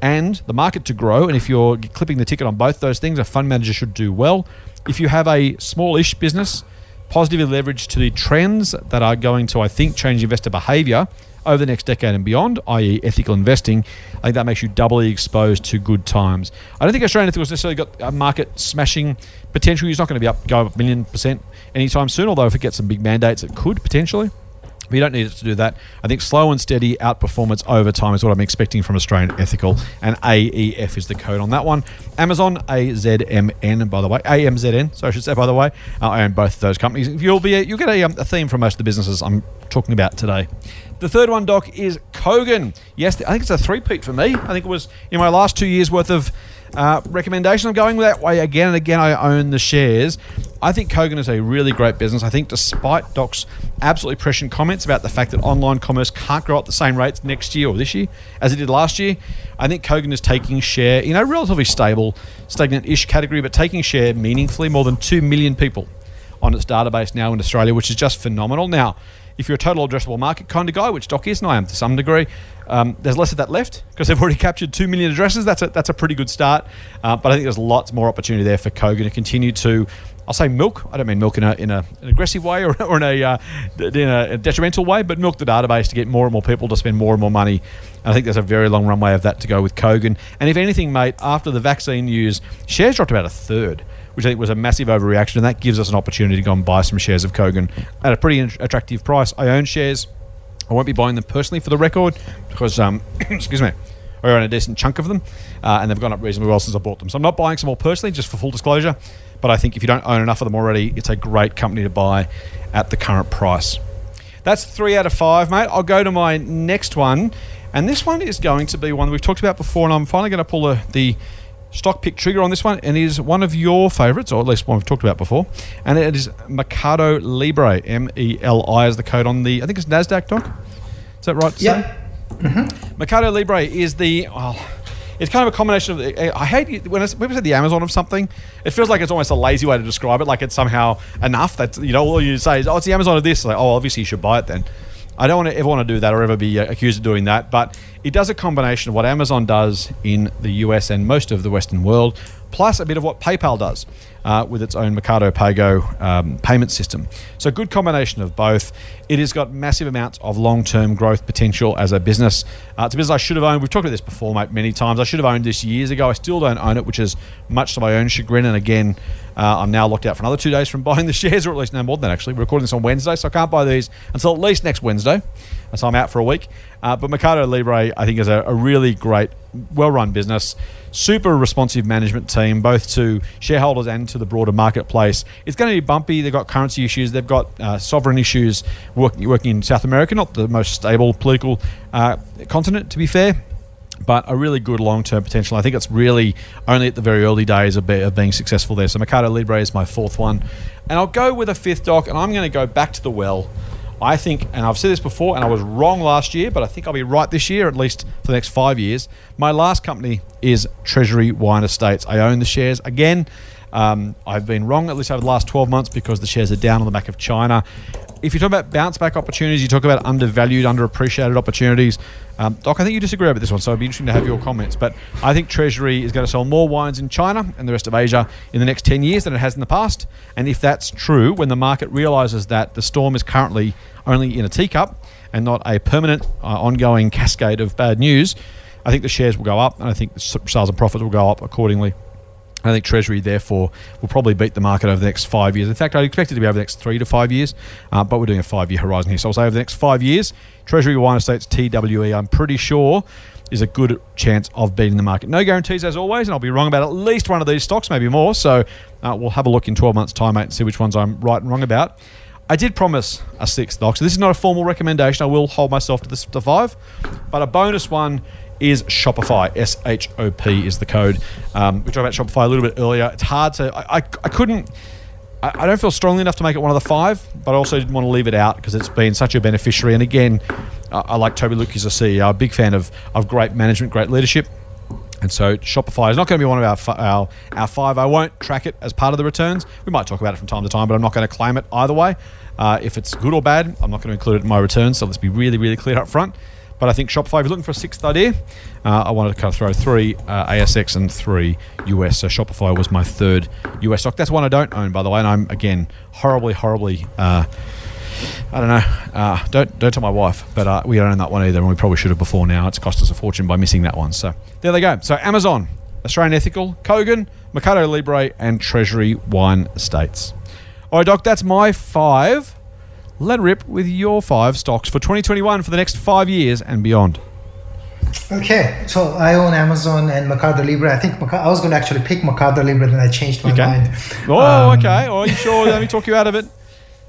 and the market to grow. And if you're clipping the ticket on both those things, a fund manager should do well. If you have a smallish business, positively leveraged to the trends that are going to, I think, change investor behavior over the next decade and beyond, i.e., ethical investing, I think that makes you doubly exposed to good times. I don't think Australian Ethical's necessarily got a market smashing potential. It's not going to be up, go up a million percent anytime soon, although if it gets some big mandates, it could potentially. But you don't need it to do that. I think slow and steady outperformance over time is what I'm expecting from Australian Ethical, and AEF is the code on that one. Amazon AZMN, by the way, AMZN, so I should say, by the way. Uh, I own both of those companies. You'll be you'll get a, um, a theme from most of the businesses I'm talking about today. The third one, Doc, is Kogan. Yes, I think it's a three-peat for me. I think it was in my last two years' worth of uh, recommendation. I'm going that way again and again. I own the shares. I think Kogan is a really great business. I think, despite Doc's absolutely prescient comments about the fact that online commerce can't grow at the same rates next year or this year as it did last year, I think Kogan is taking share in a relatively stable, stagnant-ish category, but taking share meaningfully. More than two million people on its database now in Australia, which is just phenomenal. Now, if you're a total addressable market kind of guy, which Doc is, and I am to some degree, um, there's less of that left because they've already captured 2 million addresses. That's a, that's a pretty good start. Uh, but I think there's lots more opportunity there for Kogan to continue to, I'll say milk. I don't mean milk in, a, in a, an aggressive way or, or in, a, uh, in a detrimental way, but milk the database to get more and more people to spend more and more money. And I think there's a very long runway of that to go with Kogan. And if anything, mate, after the vaccine news, shares dropped about a third which I think was a massive overreaction, and that gives us an opportunity to go and buy some shares of Kogan at a pretty attractive price. I own shares. I won't be buying them personally for the record because, um, excuse me, I own a decent chunk of them, uh, and they've gone up reasonably well since I bought them. So I'm not buying some more personally, just for full disclosure. But I think if you don't own enough of them already, it's a great company to buy at the current price. That's three out of five, mate. I'll go to my next one, and this one is going to be one we've talked about before, and I'm finally going to pull the, the stock pick trigger on this one and is one of your favorites, or at least one we've talked about before. And it is Mercado Libre, M E L I is the code on the, I think it's NASDAQ, Doc? Is that right? Yeah. Mm-hmm. Mercado Libre is the, well, it's kind of a combination of. the, I hate when people say the Amazon of something. It feels like it's almost a lazy way to describe it. Like it's somehow enough that you know all you say is, "Oh, it's the Amazon of this." Like, oh, obviously you should buy it then. I don't want to ever want to do that or ever be uh, accused of doing that, but it does a combination of what Amazon does in the US and most of the Western world, plus a bit of what PayPal does uh, with its own Mercado Pago um, payment system. So, good combination of both. It has got massive amounts of long term growth potential as a business. Uh, it's a business I should have owned. We've talked about this before, mate, many times. I should have owned this years ago. I still don't own it, which is much to my own chagrin. And again, uh, I'm now locked out for another two days from buying the shares, or at least no more than that, actually. We're recording this on Wednesday, so I can't buy these until at least next Wednesday. So I'm out for a week. Uh, but Mercado Libre, I think, is a, a really great, well run business super responsive management team, both to shareholders and to the broader marketplace. It's going to be bumpy. They've got currency issues. They've got uh, sovereign issues working, working in South America, not the most stable political uh, continent, to be fair but a really good long term potential. I think it's really only at the very early days of, be, of, being successful there. So Mercado Libre is my fourth one. And I'll go with a fifth doc, and I'm going to go back to the well. I think, and I've said this before, and I was wrong last year, but I think I'll be right this year, at least for the next five years. My last company is Treasury Wine Estates. I own the shares. Again, um, I've been wrong at least over the last 12 months because the shares are down on the back of China. If you talk about bounce back opportunities, you talk about undervalued, underappreciated opportunities. Um, Doc, I think you disagree with this one, so it'd be interesting to have your comments. But I think Treasury is going to sell more wines in China and the rest of Asia in the next 10 years than it has in the past. And if that's true, when the market realizes that the storm is currently only in a teacup and not a permanent, uh, ongoing cascade of bad news, I think the shares will go up and I think the sales and profits will go up accordingly. I think Treasury, therefore, will probably beat the market over the next five years. In fact, I expect it to be over the next three to five years, uh, but we're doing a five year horizon here. So I'll say over the next five years, Treasury Wine Estates TWE, I'm pretty sure, is a good chance of beating the market. No guarantees as always, and I'll be wrong about at least one of these stocks, maybe more. So uh, we'll have a look in 12 months' time, mate, and see which ones I'm right and wrong about. I did promise a sixth stock, so this is not a formal recommendation. I will hold myself to the five, but a bonus one is Shopify. S H O P is the code. Um, we talked about Shopify a little bit earlier. It's hard to. I, I, I couldn't. I, don't feel strongly enough to make it one of the five, but I also didn't want to leave it out because it's been such a beneficiary. And again, I, I like Tobi Lütke as a CEO. a big fan of, of great management, great leadership. And so Shopify is not going to be one of our, our our five. I won't track it as part of the returns. We might talk about it from time to time, but I'm not going to claim it either way. Uh, if it's good or bad, I'm not going to include it in my returns. So let's be really, really clear up front. But I think Shopify, if you're looking for a sixth idea, uh, I wanted to kind of throw three uh, ASX and three US. So Shopify was my third US stock. That's one I don't own, by the way. And I'm, again, horribly, horribly. Uh, I don't know. Uh, don't don't tell my wife, but uh, we don't own that one either, and we probably should have before now. It's cost us a fortune by missing that one. So there they go. So Amazon, Australian Ethical, Kogan, Mercado Libre, and Treasury Wine Estates. All right, Doc, that's my five. Let rip with your five stocks for 2021 for the next five years and beyond. Okay, so I own Amazon and Mercado Libre. I think Merca- I was going to actually pick Mercado Libre, then I changed my Okay. mind. Oh, Um, okay. Oh, are you sure? Let me talk you out of it.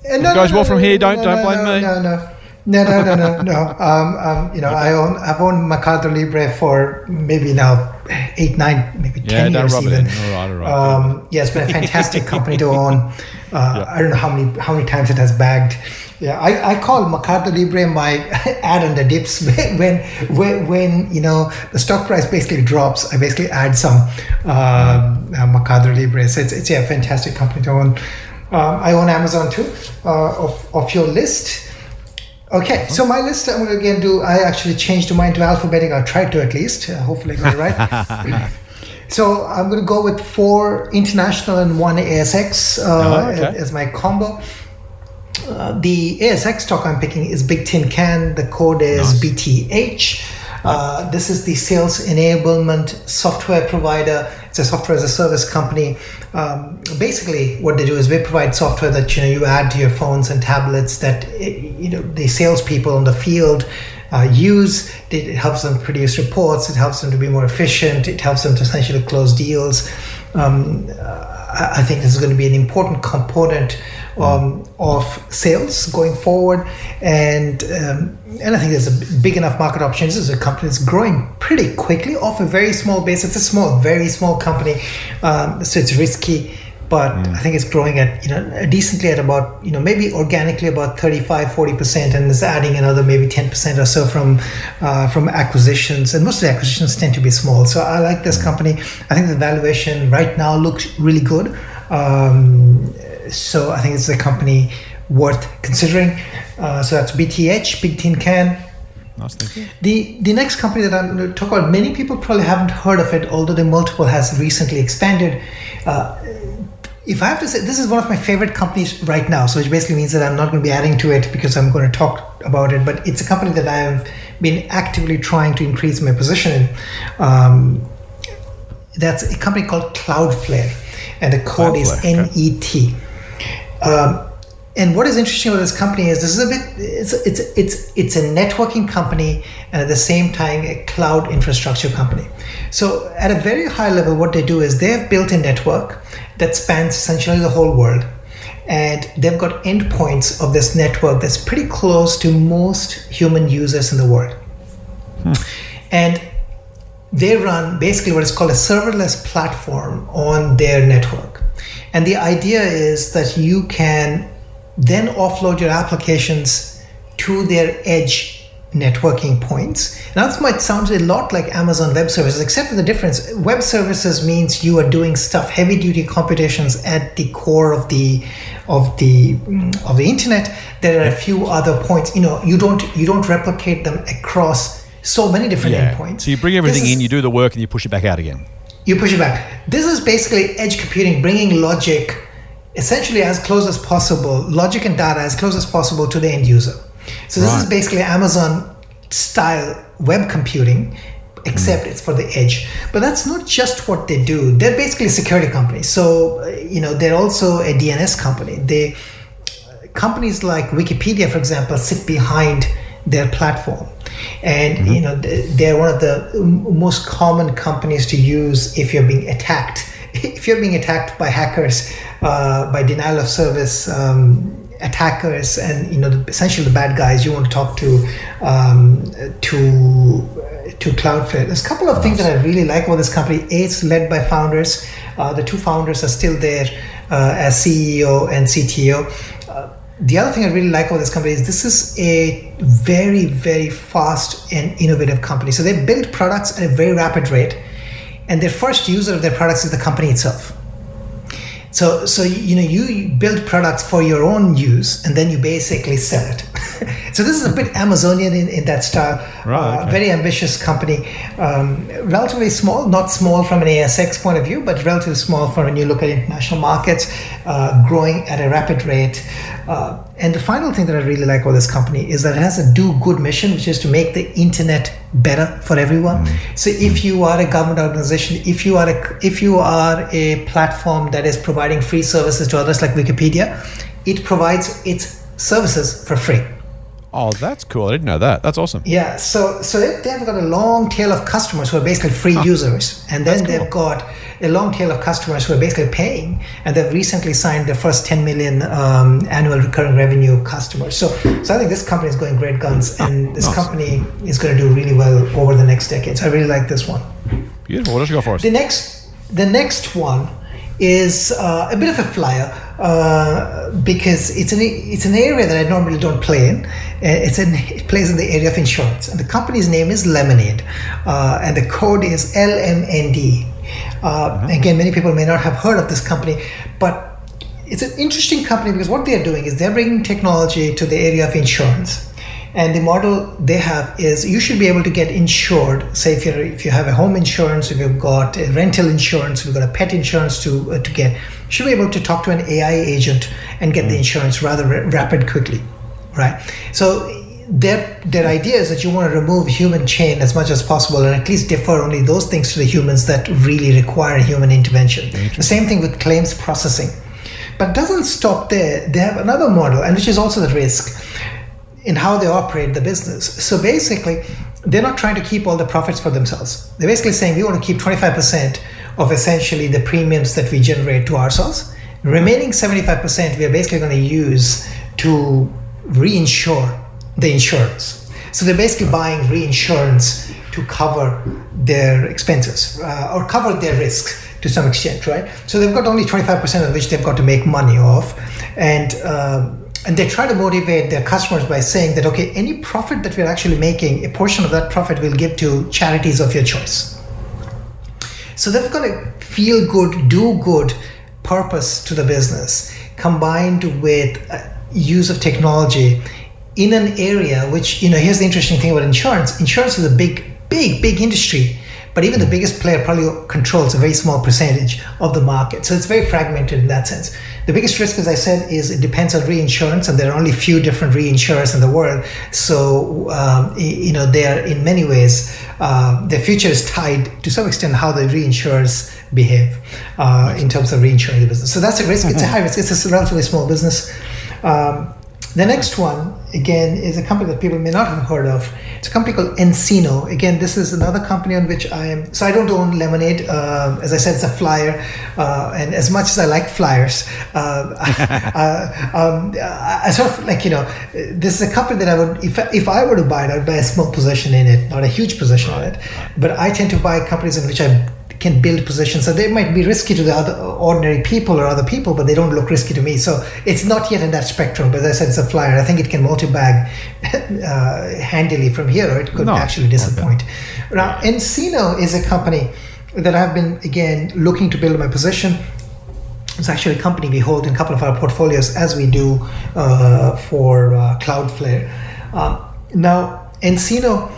Uh, It goes well from here, don't- no, don't blame no, me. No, no, no, no, no, no, no. Um, um, you know, I own I've owned Mercado Libre for maybe now eight, nine, maybe Yeah, ten years even. All right, all right. Um, yeah, it's been a fantastic company to own. Uh, I don't know how many how many times it has bagged. Yeah, I, I call Mercado Libre my add on the dips when when when you know the stock price basically drops. I basically add some um, uh, Mercado Libre. So it's, it's yeah, a fantastic company to own. Um, I own Amazon too. Uh, of of your list. Okay, so my list I'm going to again do. I actually changed mine to alphabetic. I tried to at least. Uh, hopefully, I got it right. so I'm going to go with four international and one ASX uh, Oh, okay. as my combo. Uh, the ASX stock I'm picking is Bigtincan. The code is BTH. Uh, this is the sales enablement software provider. It's a software as a service company. Um, basically, what they do is they provide software that you know you add to your phones and tablets that eh, you know the salespeople in the field uh, use. It helps them produce reports. It helps them to be more efficient. It helps them to essentially close deals. Um, I I think this is going to be an important component um, of sales going forward, and um, and I think there's a big enough market opportunity. This is a company that's growing pretty quickly off a very small base. It's a small, very small company, um, so it's risky. But I think it's growing at you know decently at about you know maybe organically about 35 40 percent, and it's adding another maybe 10 percent or so from uh, from acquisitions. And most of the acquisitions tend to be small. So I like this company. I think the valuation right now looks really good. Um, so I think it's a company worth considering. Uh, so that's BTH, Bigtincan. Nice. The the next company that I'm going to talk about, many people probably haven't heard of it, although the multiple has recently expanded. Uh, if I have to say, this is one of my favorite companies right now. So which basically means that I'm not going to be adding to it because I'm going to talk about it. But it's a company that I've been actively trying to increase my position in. Um, that's a company called Cloudflare, and the code is Cloudflare, okay. NET. Um, and what is interesting about this company is this is a bit it's it's it's it's a networking company and at the same time a cloud infrastructure company. So at a very high level, what they do is they have built a network that spans essentially the whole world. And they've got endpoints of this network that's pretty close to most human users in the world. And they run basically what is called a serverless platform on their network. And the idea is that you can then offload your applications to their edge networking points. Now, this might sound a lot like Amazon Web Services, except for the difference. Web Services means you are doing stuff, heavy duty computations at the core of the of the of the internet. There are a few other points. You know, you don't you don't replicate them across so many different Yeah. endpoints. So you bring everything is- in, you do the work, and you push it back out again. You push it back. This is basically edge computing, bringing logic essentially as close as possible, logic and data as close as possible to the end user. So this is basically Amazon style web computing, except it's for the edge. But that's not just what they do. They're basically a security company. So uh, you know they're also a DNS company. They companies like Wikipedia, for example, sit behind their platform. And you know they're one of the most common companies to use if you're being attacked. If you're being attacked by hackers, uh, by denial of service um, attackers, and you know the, essentially the bad guys, you want to talk to um, to to Cloudflare. There's a couple of things that I really like about this company. A, it's led by founders. Uh, the two founders are still there uh, as CEO and CTO. The other thing I really like about this company is this is a very, very fast and innovative company. So they build products at a very rapid rate, and their first user of their products is the company itself. So, so you know, you build products for your own use, and then you basically sell it. so this is a bit Amazonian in, in that style. Right, Uh, okay. very ambitious company, um, relatively small, not small from an ASX point of view, but relatively small from when you look at international markets, uh, growing at a rapid rate. Uh, and the final thing that I really like about this company is that it has a do good mission, which is to make the internet better for everyone. Mm-hmm. So if mm-hmm. you are a government organization, if you are a if you are a platform that is providing free services to others like Wikipedia, it provides its services for free. Oh, that's cool. I didn't know that. That's awesome. Yeah, so so they- they've got a long tail of customers who are basically free users, and then they've got a long tail of customers who are basically paying, and they've recently signed their first 10 million um, annual recurring revenue customers. So, so I think this company is going great guns, and this nice. company is going to do really well over the next decade. So I really like this one. Beautiful. What else you got for us? The next, the next one is uh, a bit of a flyer uh, because it's an it's an area that I normally don't play in. Uh, It's in it plays in the area of insurance, and the company's name is Lemonade, uh, and the code is LMND. Uh, Again, many people may not have heard of this company, but it's an interesting company because what they're doing is they're bringing technology to the area of insurance and the model they have is you should be able to get insured. Say if you if you have a home insurance if you've got a rental insurance if you've got a pet insurance to uh, to get you should be able to talk to an AI agent and get the insurance rather ra- rapid quickly right? So their their idea is that you want to remove human chain as much as possible and at least defer only those things to the humans that really require human intervention. The same thing with claims processing. But it doesn't stop there. They have another model, and which is also the risk in how they operate the business. So basically, they're not trying to keep all the profits for themselves. They're basically saying we want to keep 25% of essentially the premiums that we generate to ourselves. Remaining 75% we are basically going to use to reinsure the insurance. So they're basically buying reinsurance to cover their expenses uh, or cover their risks to some extent, right? So they've got only 25% of which they've got to make money off. And um, and they try to motivate their customers by saying that okay any profit that we're actually making a portion of that profit we'll give to charities of your choice. So they've got a feel good do good purpose to the business combined with uh, use of technology in an area which you know here's the interesting thing about insurance. Insurance is a big big big industry but even the biggest player probably controls a very small percentage of the market. So it's very fragmented in that sense the biggest risk as i said is it depends on reinsurance and there are only few different reinsurers in the world. So um, you know they're in many ways uh, their future is tied to some extent how the reinsurers behave uh, in terms of reinsuring the business. So that's a risk. It's a high risk. It's a relatively small business. Um, the next one, again, is a company that people may not have heard of. It's a company called nCino. Again, this is another company on which I am. So I don't own Lemonade. Uh, as I said, it's a flyer. Uh, and as much as I like flyers, uh, uh, um, I I sort of like, you know, this is a company that I would, if, if I were to buy it, I'd buy a small position in it, not a huge position in it. But I tend to buy companies in which I can build positions. So they might be risky to the other ordinary people or other people, but they don't look risky to me. So it's not yet in that spectrum. But as I said, it's a flyer. I think it can multi-bag uh, handily from here, or it could actually disappoint. Now, nCino is a company that I've been again looking to build my position. It's actually a company we hold in a couple of our portfolios, as we do uh, for uh, Cloudflare. Um, now, nCino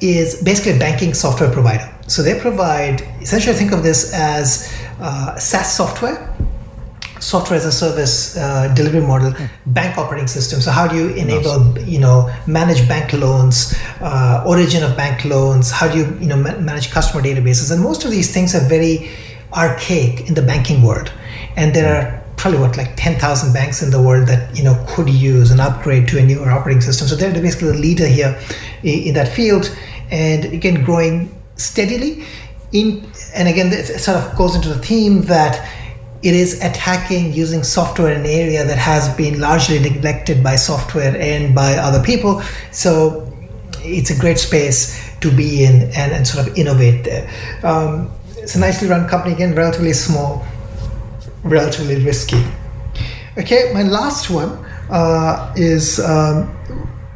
is basically a banking software provider. So they provide essentially think of this as uh, SaaS software, software as a service uh, delivery model, bank operating system. So how do you enable you know manage bank loans, uh, origin of bank loans? How do you you know ma- manage customer databases? And most of these things are very archaic in the banking world, and there are probably what like 10,000 banks in the world that you know could use an upgrade to a newer operating system. So they're basically the leader here i- in that field. And again growing steadily in and again it sort of goes into the theme that it is attacking using software in an area that has been largely neglected by software and by other people so it's a great space to be in and, and sort of innovate there um, it's a nicely run company again relatively small relatively risky. Okay, my last one uh, is um,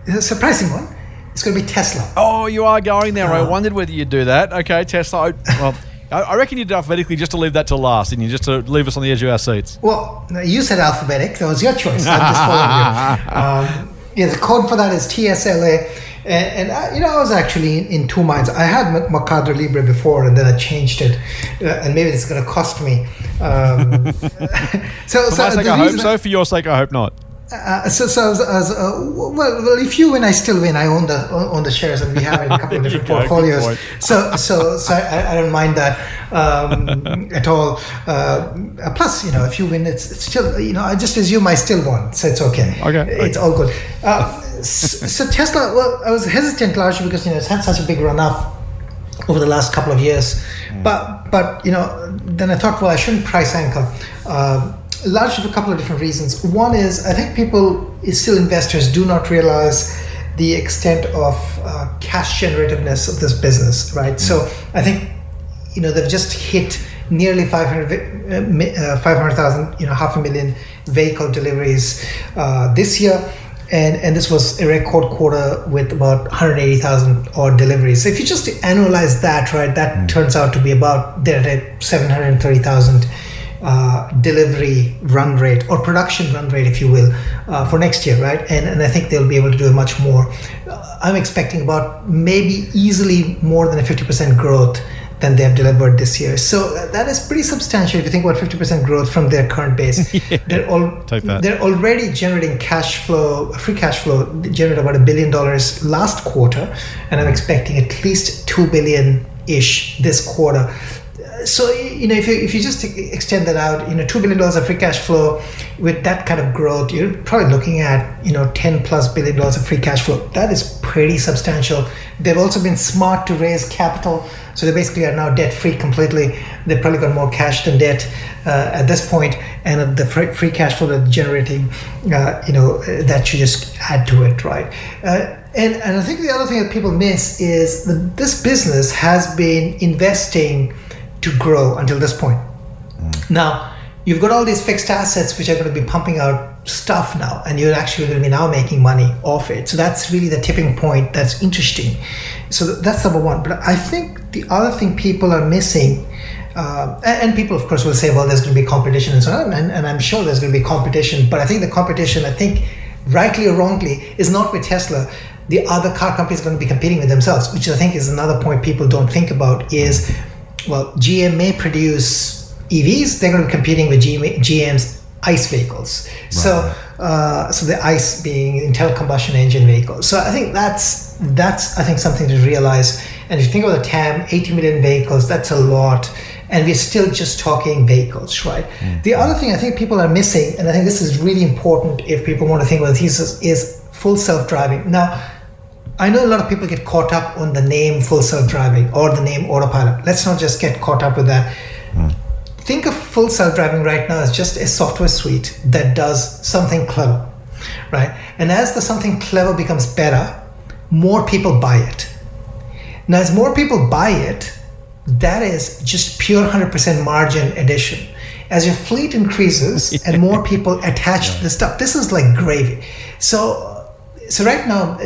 is a surprising one. It's going to be Tesla. Oh, you are going there. I Uh, wondered whether you'd do that. Okay, Tesla. I- Well, I I reckon you did alphabetically just to leave that to last, and you just to leave us on the edge of our seats. Well, you said alphabetic. That was your choice. I'm just following you. Um, yeah, the code for that is TSLA. And, and I, you know, I was actually in, in two minds. I had Mercado Libre before, and then I changed it, uh, and maybe it's going to cost me. Um, so, For so my sake, I hope so. For your sake, I hope not. Uh, so, so as, as, uh, well, well, if you win, I still win. I own the own the shares, and we have a couple of different portfolios. So, so, so I, I don't mind that um, at all. Uh, plus, you know, if you win, it's, it's still, you know, I just assume I still won, so it's okay. Okay. it's all good. Uh, so, so Tesla, well, I was hesitant largely because you know it's had such a big run up over the last couple of years. But but you know, then I thought, well, I shouldn't price anchor. Uh, largely for a couple of different reasons. One is I think people, still investors, do not realize the extent of uh, cash generativeness of this business, right? So I think you know they've just hit nearly 500 uh, uh, 500,000 you know half a million vehicle deliveries uh, this year and and this was a record quarter with about 180,000 odd deliveries so if you just annualize that right that turns out to be about they're at 730,000 uh, delivery run rate or production run rate, if you will, uh, for next year, right? And, and I think they'll be able to do much more. Uh, I'm expecting about maybe easily more than a 50% growth than they have delivered this year. So uh, that is pretty substantial if you think about 50% growth from their current base. they're all Take that. they're already generating cash flow, free cash flow, they generated about a billion dollars last quarter, and I'm expecting at least two billion ish this quarter. So you know, if you if you just extend that out, you know, two billion dollars of free cash flow with that kind of growth, you're probably looking at you know ten plus billion dollars of free cash flow. That is pretty substantial. They've also been smart to raise capital, so they basically are now debt free completely. They've probably got more cash than debt uh, at this point, and the free, cash flow they're generating, uh, you know, that should just add to it, right? Uh, and and I think the other thing that people miss is that this business has been investing to grow until this point. Now, you've got all these fixed assets which are going to be pumping out stuff now, and you're actually going to be now making money off it. So that's really the tipping point that's interesting. So that's number one. But I think the other thing people are missing. Uh, and, and people, of course, will say, "Well, there's going to be competition and so on," and, and I'm sure there's going to be competition. But I think the competition, I think, rightly or wrongly, is not with Tesla. The other car companies are going to be competing with themselves, which I think is another point people don't think about. Is well, GM may produce EVs; they're going to be competing with GM's ICE vehicles. So, uh, so the ICE being internal combustion engine vehicles. So I think that's that's I think something to realize. And if you think about the TAM, 80 million vehicles, that's a lot. And we're still just talking vehicles, right? The other thing I think people are missing, and I think this is really important if people want to think about the thesis, is full self-driving. Now, I know a lot of people get caught up on the name full self-driving or the name autopilot. Let's not just get caught up with that. Hmm. Think of full self-driving right now as just a software suite that does something clever, right? And as the something clever becomes better, more people buy it. Now, as more people buy it, that is just pure 100% margin addition. As your fleet increases and more people attach to the stuff, this is like gravy. So, so right now,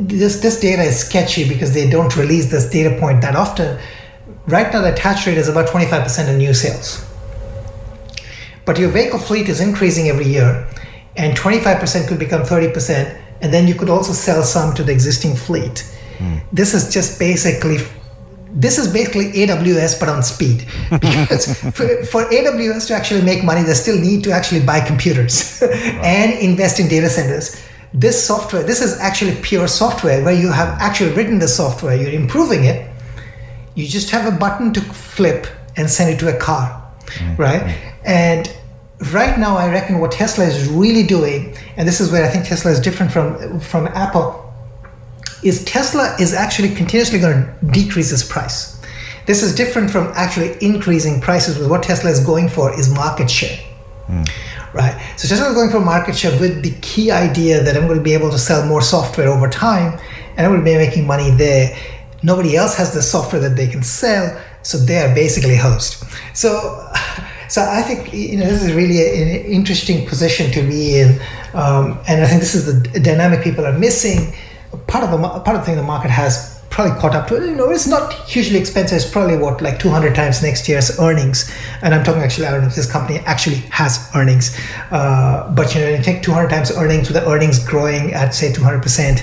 this this data is sketchy because they don't release this data point that often. Right now, the attach rate is about 25% of new sales. But your vehicle fleet is increasing every year, and 25% could become 30%, and then you could also sell some to the existing fleet. Hmm. This is just basically this is basically AWS but on speed. Because for, for AWS to actually make money, they still need to actually buy computers and invest in data centers. This software, this is actually pure software where you have actually written the software, you're improving it. You just have a button to flip and send it to a car, mm-hmm. right? And right now, I reckon what Tesla is really doing, and this is where I think Tesla is different from from Apple, is Tesla is actually continuously going to decrease its price. This is different from actually increasing prices. With what Tesla is going for is market share, mm. Right? So just going for market share with the key idea that I'm going to be able to sell more software over time, and I'm going to be making money there. Nobody else has the software that they can sell, so they are basically host. So. So I think you know this is really an interesting position to be in, um, and I think this is the dynamic people are missing. Part of the part of the thing the market has probably caught up to it. You know, it's not hugely expensive. It's probably what like 200 times next year's earnings, and I'm talking actually earnings. This company actually has earnings, uh, but you know, you take 200 times earnings with the earnings growing at say 200 percent.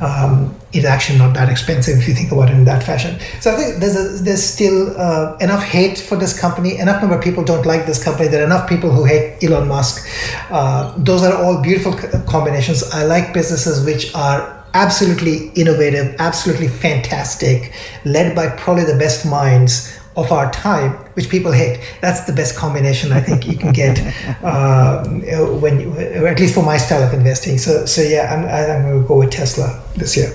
um, it's actually not that expensive if you think about it in that fashion. So I think there's a, there's still uh, enough hate for this company. Enough number of people don't like this company. There are enough people who hate Elon Musk. Uh, those are all beautiful combinations. I like businesses which are absolutely innovative, absolutely fantastic, led by probably the best minds of our time, which people hate. That's the best combination I think you can get uh, when, you, at least for my style of investing. So, so yeah, I'm, I'm going to go with Tesla this year.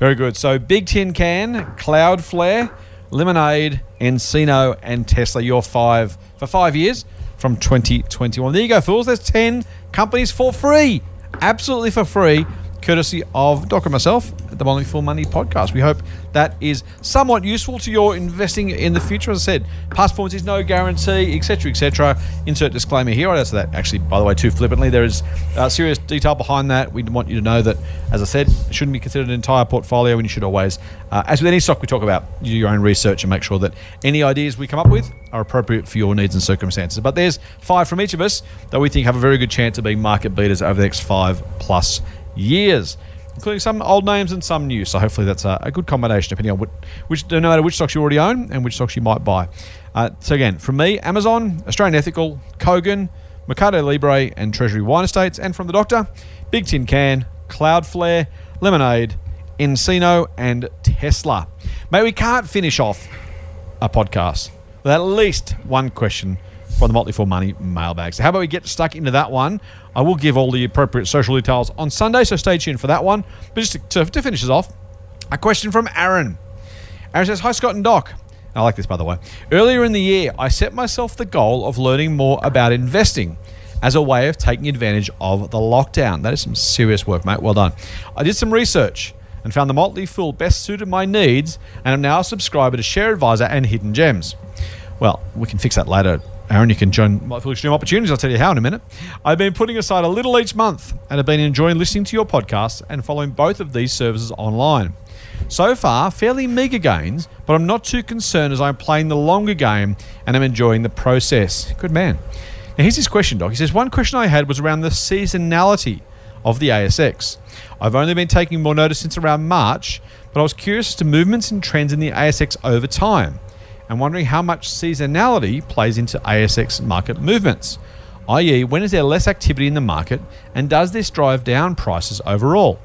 Very good. So, Bigtincan, Cloudflare, Lemonade, nCino, and Tesla. Your five for five years from 2021. There you go, fools. There's 10 companies for free, absolutely for free courtesy of Doc and myself at the Motley Fool Money podcast. We hope that is somewhat useful to your investing in the future. As I said, past performance is no guarantee, etc., etc. Insert disclaimer here. I answer that actually, by the way, too flippantly. There is uh, serious detail behind that. We want you to know that, as I said, it shouldn't be considered an entire portfolio, and you should always, uh, as with any stock we talk about, do your own research and make sure that any ideas we come up with are appropriate for your needs and circumstances. But there's five from each of us that we think have a very good chance of being market beaters over the next five plus years, including some old names and some new. So hopefully that's a, a good combination, depending on which, which, no matter which stocks you already own and which stocks you might buy. Uh, so again, from me, Amazon, Australian Ethical, Kogan, Mercado Libre, and Treasury Wine Estates, and from the Doctor, Bigtincan, Cloudflare, Lemonade, nCino, and Tesla. Mate, we can't finish off a podcast with at least one question from the Motley Fool Money mailbag. So how about we get stuck into that one? I will give all the appropriate social details on Sunday, so stay tuned for that one. But just to, to, to finish us off, a question from Aaron. Aaron says, Hi, Scott and Doc. I like this, by the way. Earlier in the year, I set myself the goal of learning more about investing as a way of taking advantage of the lockdown. That is some serious work, mate. Well done. I did some research and found the Motley Fool best suited my needs, and I'm now a subscriber to Share Advisor and Hidden Gems. Well, we can fix that later Aaron, you can join my Extreme Opportunities. I'll tell you how in a minute. I've been putting aside a little each month and have been enjoying listening to your podcast and following both of these services online. So far, fairly meager gains, but I'm not too concerned as I'm playing the longer game and I'm enjoying the process. Good man. Now, here's his question, Doc. He says, One question I had was around the seasonality of the ASX. I've only been taking more notice since around March, but I was curious as to movements and trends in the ASX over time and wondering how much seasonality plays into ASX market movements, i.e., when is there less activity in the market and does this drive down prices overall?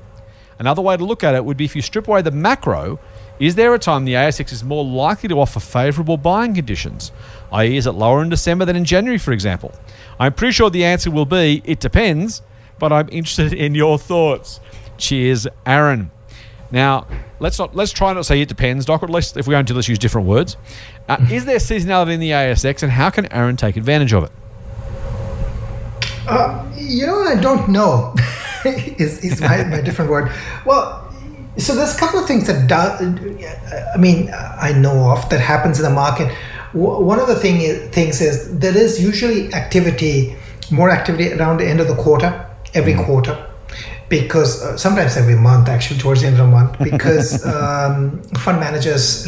Another way to look at it would be if you strip away the macro, is there a time the ASX is more likely to offer favourable buying conditions? i.e., is it lower in December than in January, for example? I'm pretty sure the answer will be it depends, but I'm interested in your thoughts. Cheers, Aaron. Now, let's not let's try not to say it depends, Doc. Or at least if we're going to, let's use different words. Uh, is there seasonality in the ASX, and how can Aaron take advantage of it? Uh, you know, I don't know. is is my, my different word? Well, so there's a couple of things that do, I mean I know of that happens in the market. One of the thing is, things is there is usually activity, more activity around the end of the quarter, every mm. quarter because uh, sometimes every month actually towards the end of the month because um, fund managers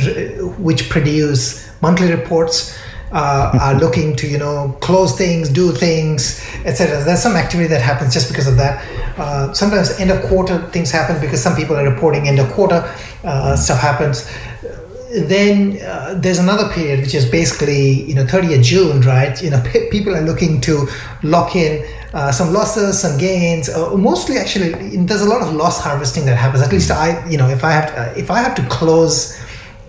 which produce monthly reports uh, are looking to you know close things do things etc there's some activity that happens just because of that. Uh, sometimes end of quarter things happen because some people are reporting end of quarter uh, stuff happens then uh, there's another period which is basically you know 30th June, right? You know, p- people are looking to lock in uh, some losses, some gains. Uh, mostly, actually, there's a lot of loss harvesting that happens. At least I, you know, if I have to, uh, if I have to close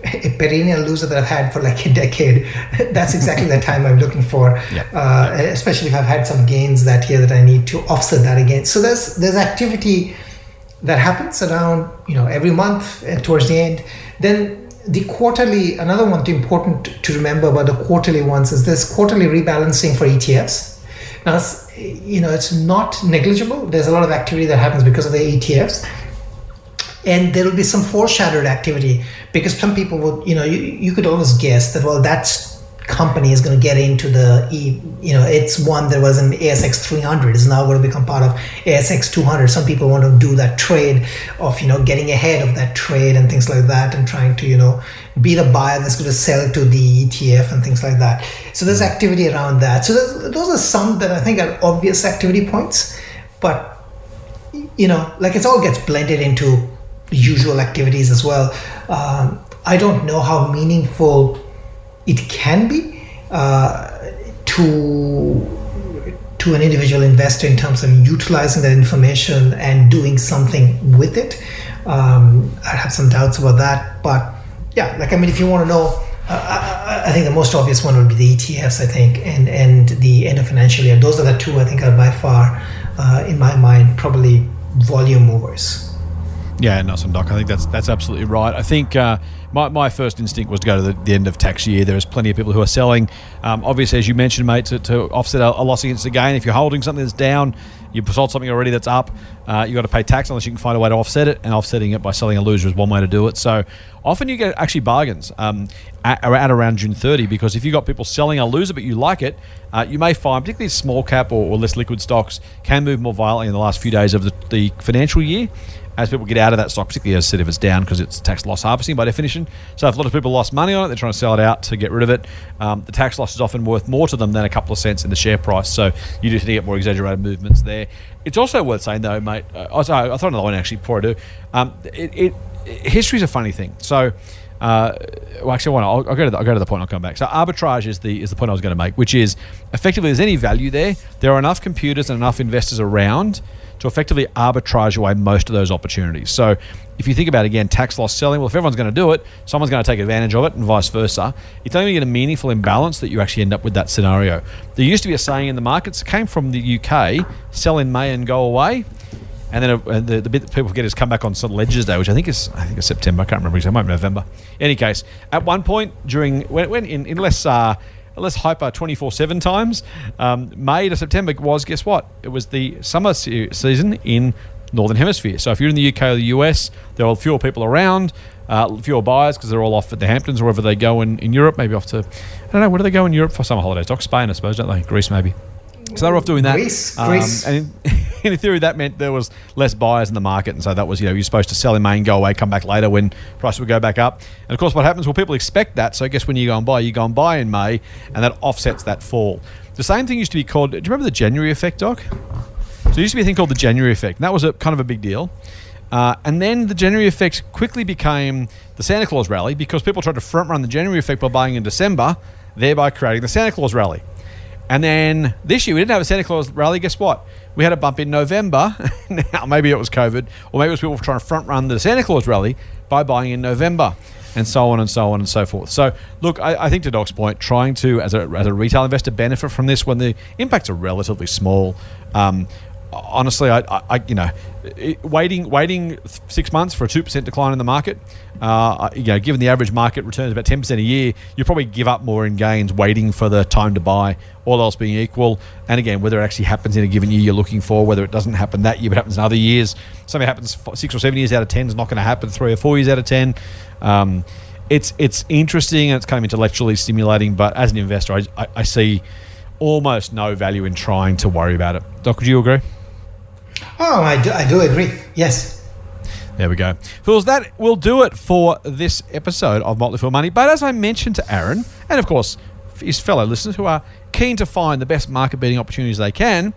a perennial loser that I've had for like a decade, that's exactly the time I'm looking for. Yep. Uh, especially if I've had some gains that year that I need to offset that against. So there's there's activity that happens around you know every month and towards the end. Then the quarterly, another one important to remember about the quarterly ones is this quarterly rebalancing for ETFs now, you know, it's not negligible. There's a lot of activity that happens because of the ETFs. And there will be some foreshadowed activity because some people would, you know, you, you could always guess that, well, that's company is going to get into the you know it's one that was an ASX 300 is now going to become part of ASX 200 some people want to do that trade of you know getting ahead of that trade and things like that and trying to you know be the buyer that's going to sell to the ETF and things like that. So there's activity around that. So those are some that I think are obvious activity points but you know like it all gets blended into usual activities as well. Um, I don't know how meaningful it can be uh, to to an individual investor in terms of utilizing that information and doing something with it. Um, I have some doubts about that, but yeah, like I mean, if you want to know, uh, I, I, think the most obvious one would be the ETFs. I think, and and the end of financial year. Those are the two I think are by far, uh, in my mind, probably volume movers. Yeah, no, some doc. I think that's that's absolutely right. I think uh, my, my first instinct was to go to the, the, end of tax year. There's plenty of people who are selling. Um, obviously, as you mentioned, mate, to, to offset a, a, loss against the gain. If you're holding something that's down, you've sold something already that's up. Uh, you've got to pay tax unless you can find a way to offset it. And offsetting it by selling a loser is one way to do it. So often you get actually bargains um, at, at, around June 30 because if you've got people selling a loser but you like it, uh, you may find particularly small cap or, or, less liquid stocks can move more violently in the last few days of the, the financial year as people get out of that stock, particularly as I said, if it's down because it's tax loss harvesting by definition. So if a lot of people lost money on it, they're trying to sell it out to get rid of it. Um, the tax loss is often worth more to them than a couple of cents in the share price. So you do get more exaggerated movements there. It's also worth saying though, mate. Uh, sorry, I thought another one actually before I do. Um, it, it, history's a funny thing. So. Uh, well, actually, I will I'll, go to the, I'll go to the point. I'll come back. So, arbitrage is the is the point I was going to make, which is effectively, there's any value there. There are enough computers and enough investors around to effectively arbitrage away most of those opportunities. So if you think about again tax loss selling, well, if everyone's going to do it, someone's going to take advantage of it, and vice versa. It's only in a meaningful imbalance that you actually end up with that scenario. There used to be a saying in the markets, it came from the UK: "Sell in May and go away." And then uh, the, the bit that people forget is come back on St. Leger's Day, which I think is I think it's September. I can't remember exactly. It might be November. In any case, at one point during when, when in, in less uh, less hyper 24 7 times. Um, May to September was, guess what? It was the summer se- season in Northern Hemisphere. So if you're in the UK or the US, there are fewer people around, uh, fewer buyers because they're all off at the Hamptons or wherever they go in, in Europe, maybe off to, I don't know, where do they go in Europe for summer holidays? Doc, Spain, I suppose, don't they? Greece, maybe. So they're off doing that. Greece, um, Greece. And in, theory, that meant there was less buyers in the market, and so that was you know you're supposed to sell in May and go away, come back later when prices would go back up. And of course, what happens? Well, people expect that. So I guess when you go and buy, you go and buy in May, and that offsets that fall. The same thing used to be called. Do you remember the January effect, Doc? So there used to be a thing called the January effect, and that was a kind of a big deal. Uh, and then the January effect quickly became the Santa Claus rally because people tried to front run the January effect by buying in December, thereby creating the Santa Claus rally. And then this year we didn't have a Santa Claus rally. Guess what? We had a bump in November. now maybe it was COVID, or maybe it was people trying to front run the Santa Claus rally by buying in November, and so on and so on and so forth. So look, I, I think to Doc's point, trying to as a as a retail investor benefit from this when the impacts are relatively small. Um, honestly, I, I, you know, waiting waiting six months for a two percent decline in the market, uh, you know, given the average market returns about ten percent a year, you probably give up more in gains waiting for the time to buy. All else being equal, and again, whether it actually happens in a given year you're looking for, whether it doesn't happen that year but happens in other years, something happens six or seven years out of ten is not going to happen three or four years out of ten. Um, it's it's interesting and it's kind of intellectually stimulating, but as an investor, I, I, I see almost no value in trying to worry about it. Doc, would you agree? Oh, I do, I do agree. Yes. There we go. Fools, that will do it for this episode of Motley Fool Money. But as I mentioned to Aaron, and of course his fellow listeners who are keen to find the best market beating opportunities they can,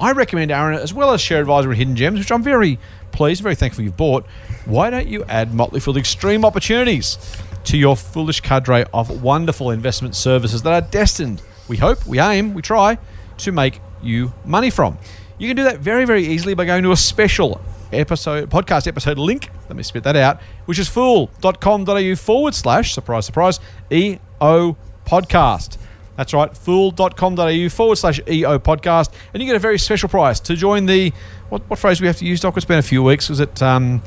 I recommend Aaron, as well as Share Advisor and Hidden Gems, which I'm very pleased, very thankful you've bought. Why don't you add Motley Fool Extreme Opportunities to your foolish cadre of wonderful investment services that are destined, we hope, we aim, we try, to make you money from? You can do that very, very easily by going to a special episode podcast episode link. Let me spit that out, which is fool.com.au forward slash surprise, surprise, EO podcast. That's right, fool.com.au forward slash EO podcast. And you get a very special price to join the, what, what phrase we have to use, Doc? It's been a few weeks. Was it um,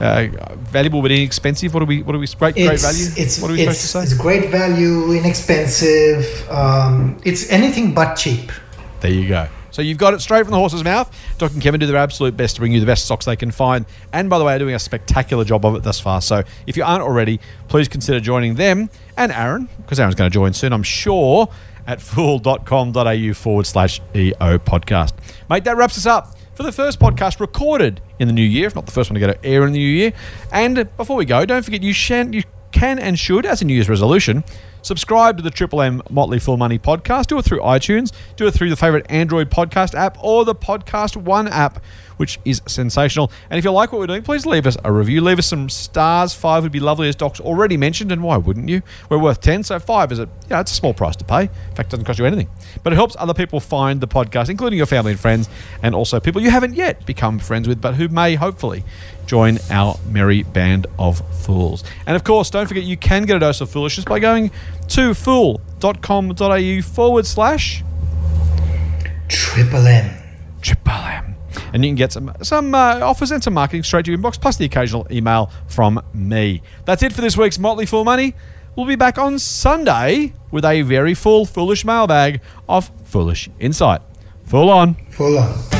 uh, valuable but inexpensive? What do we, what do we, great, it's, great value? It's, what are we supposed to say? It's great value, inexpensive. Um, it's anything but cheap. There you go. So you've got it straight from the horse's mouth. Doc and Kevin do their absolute best to bring you the best stocks they can find. And by the way, are doing a spectacular job of it thus far. So if you aren't already, please consider joining them and Aaron, because Aaron's going to join soon, I'm sure, at fool.com.au forward slash EO podcast. Mate, that wraps us up for the first podcast recorded in the new year, if not the first one to go to air in the new year. And before we go, don't forget you, shan, you can and should, as a New Year's resolution, subscribe to the Triple M Motley Fool Money podcast. Do it through iTunes, do it through the favorite Android podcast app or the Podcast One app, which is sensational. And if you like what we're doing, please leave us a review. Leave us some stars. Five would be lovely, as Doc's already mentioned, and why wouldn't you? We're worth 10, so five is a, yeah, it's a small price to pay. In fact, it doesn't cost you anything. But it helps other people find the podcast, including your family and friends, and also people you haven't yet become friends with, but who may hopefully join our merry band of fools. And of course, don't forget you can get a dose of foolishness by going to fool.com.au forward slash Triple M. Triple M. And you can get some some uh, offers and some marketing straight to your inbox, plus the occasional email from me. That's it for this week's Motley Fool Money. We'll be back on Sunday with a very full, foolish mailbag of foolish insight. Full on. Full on.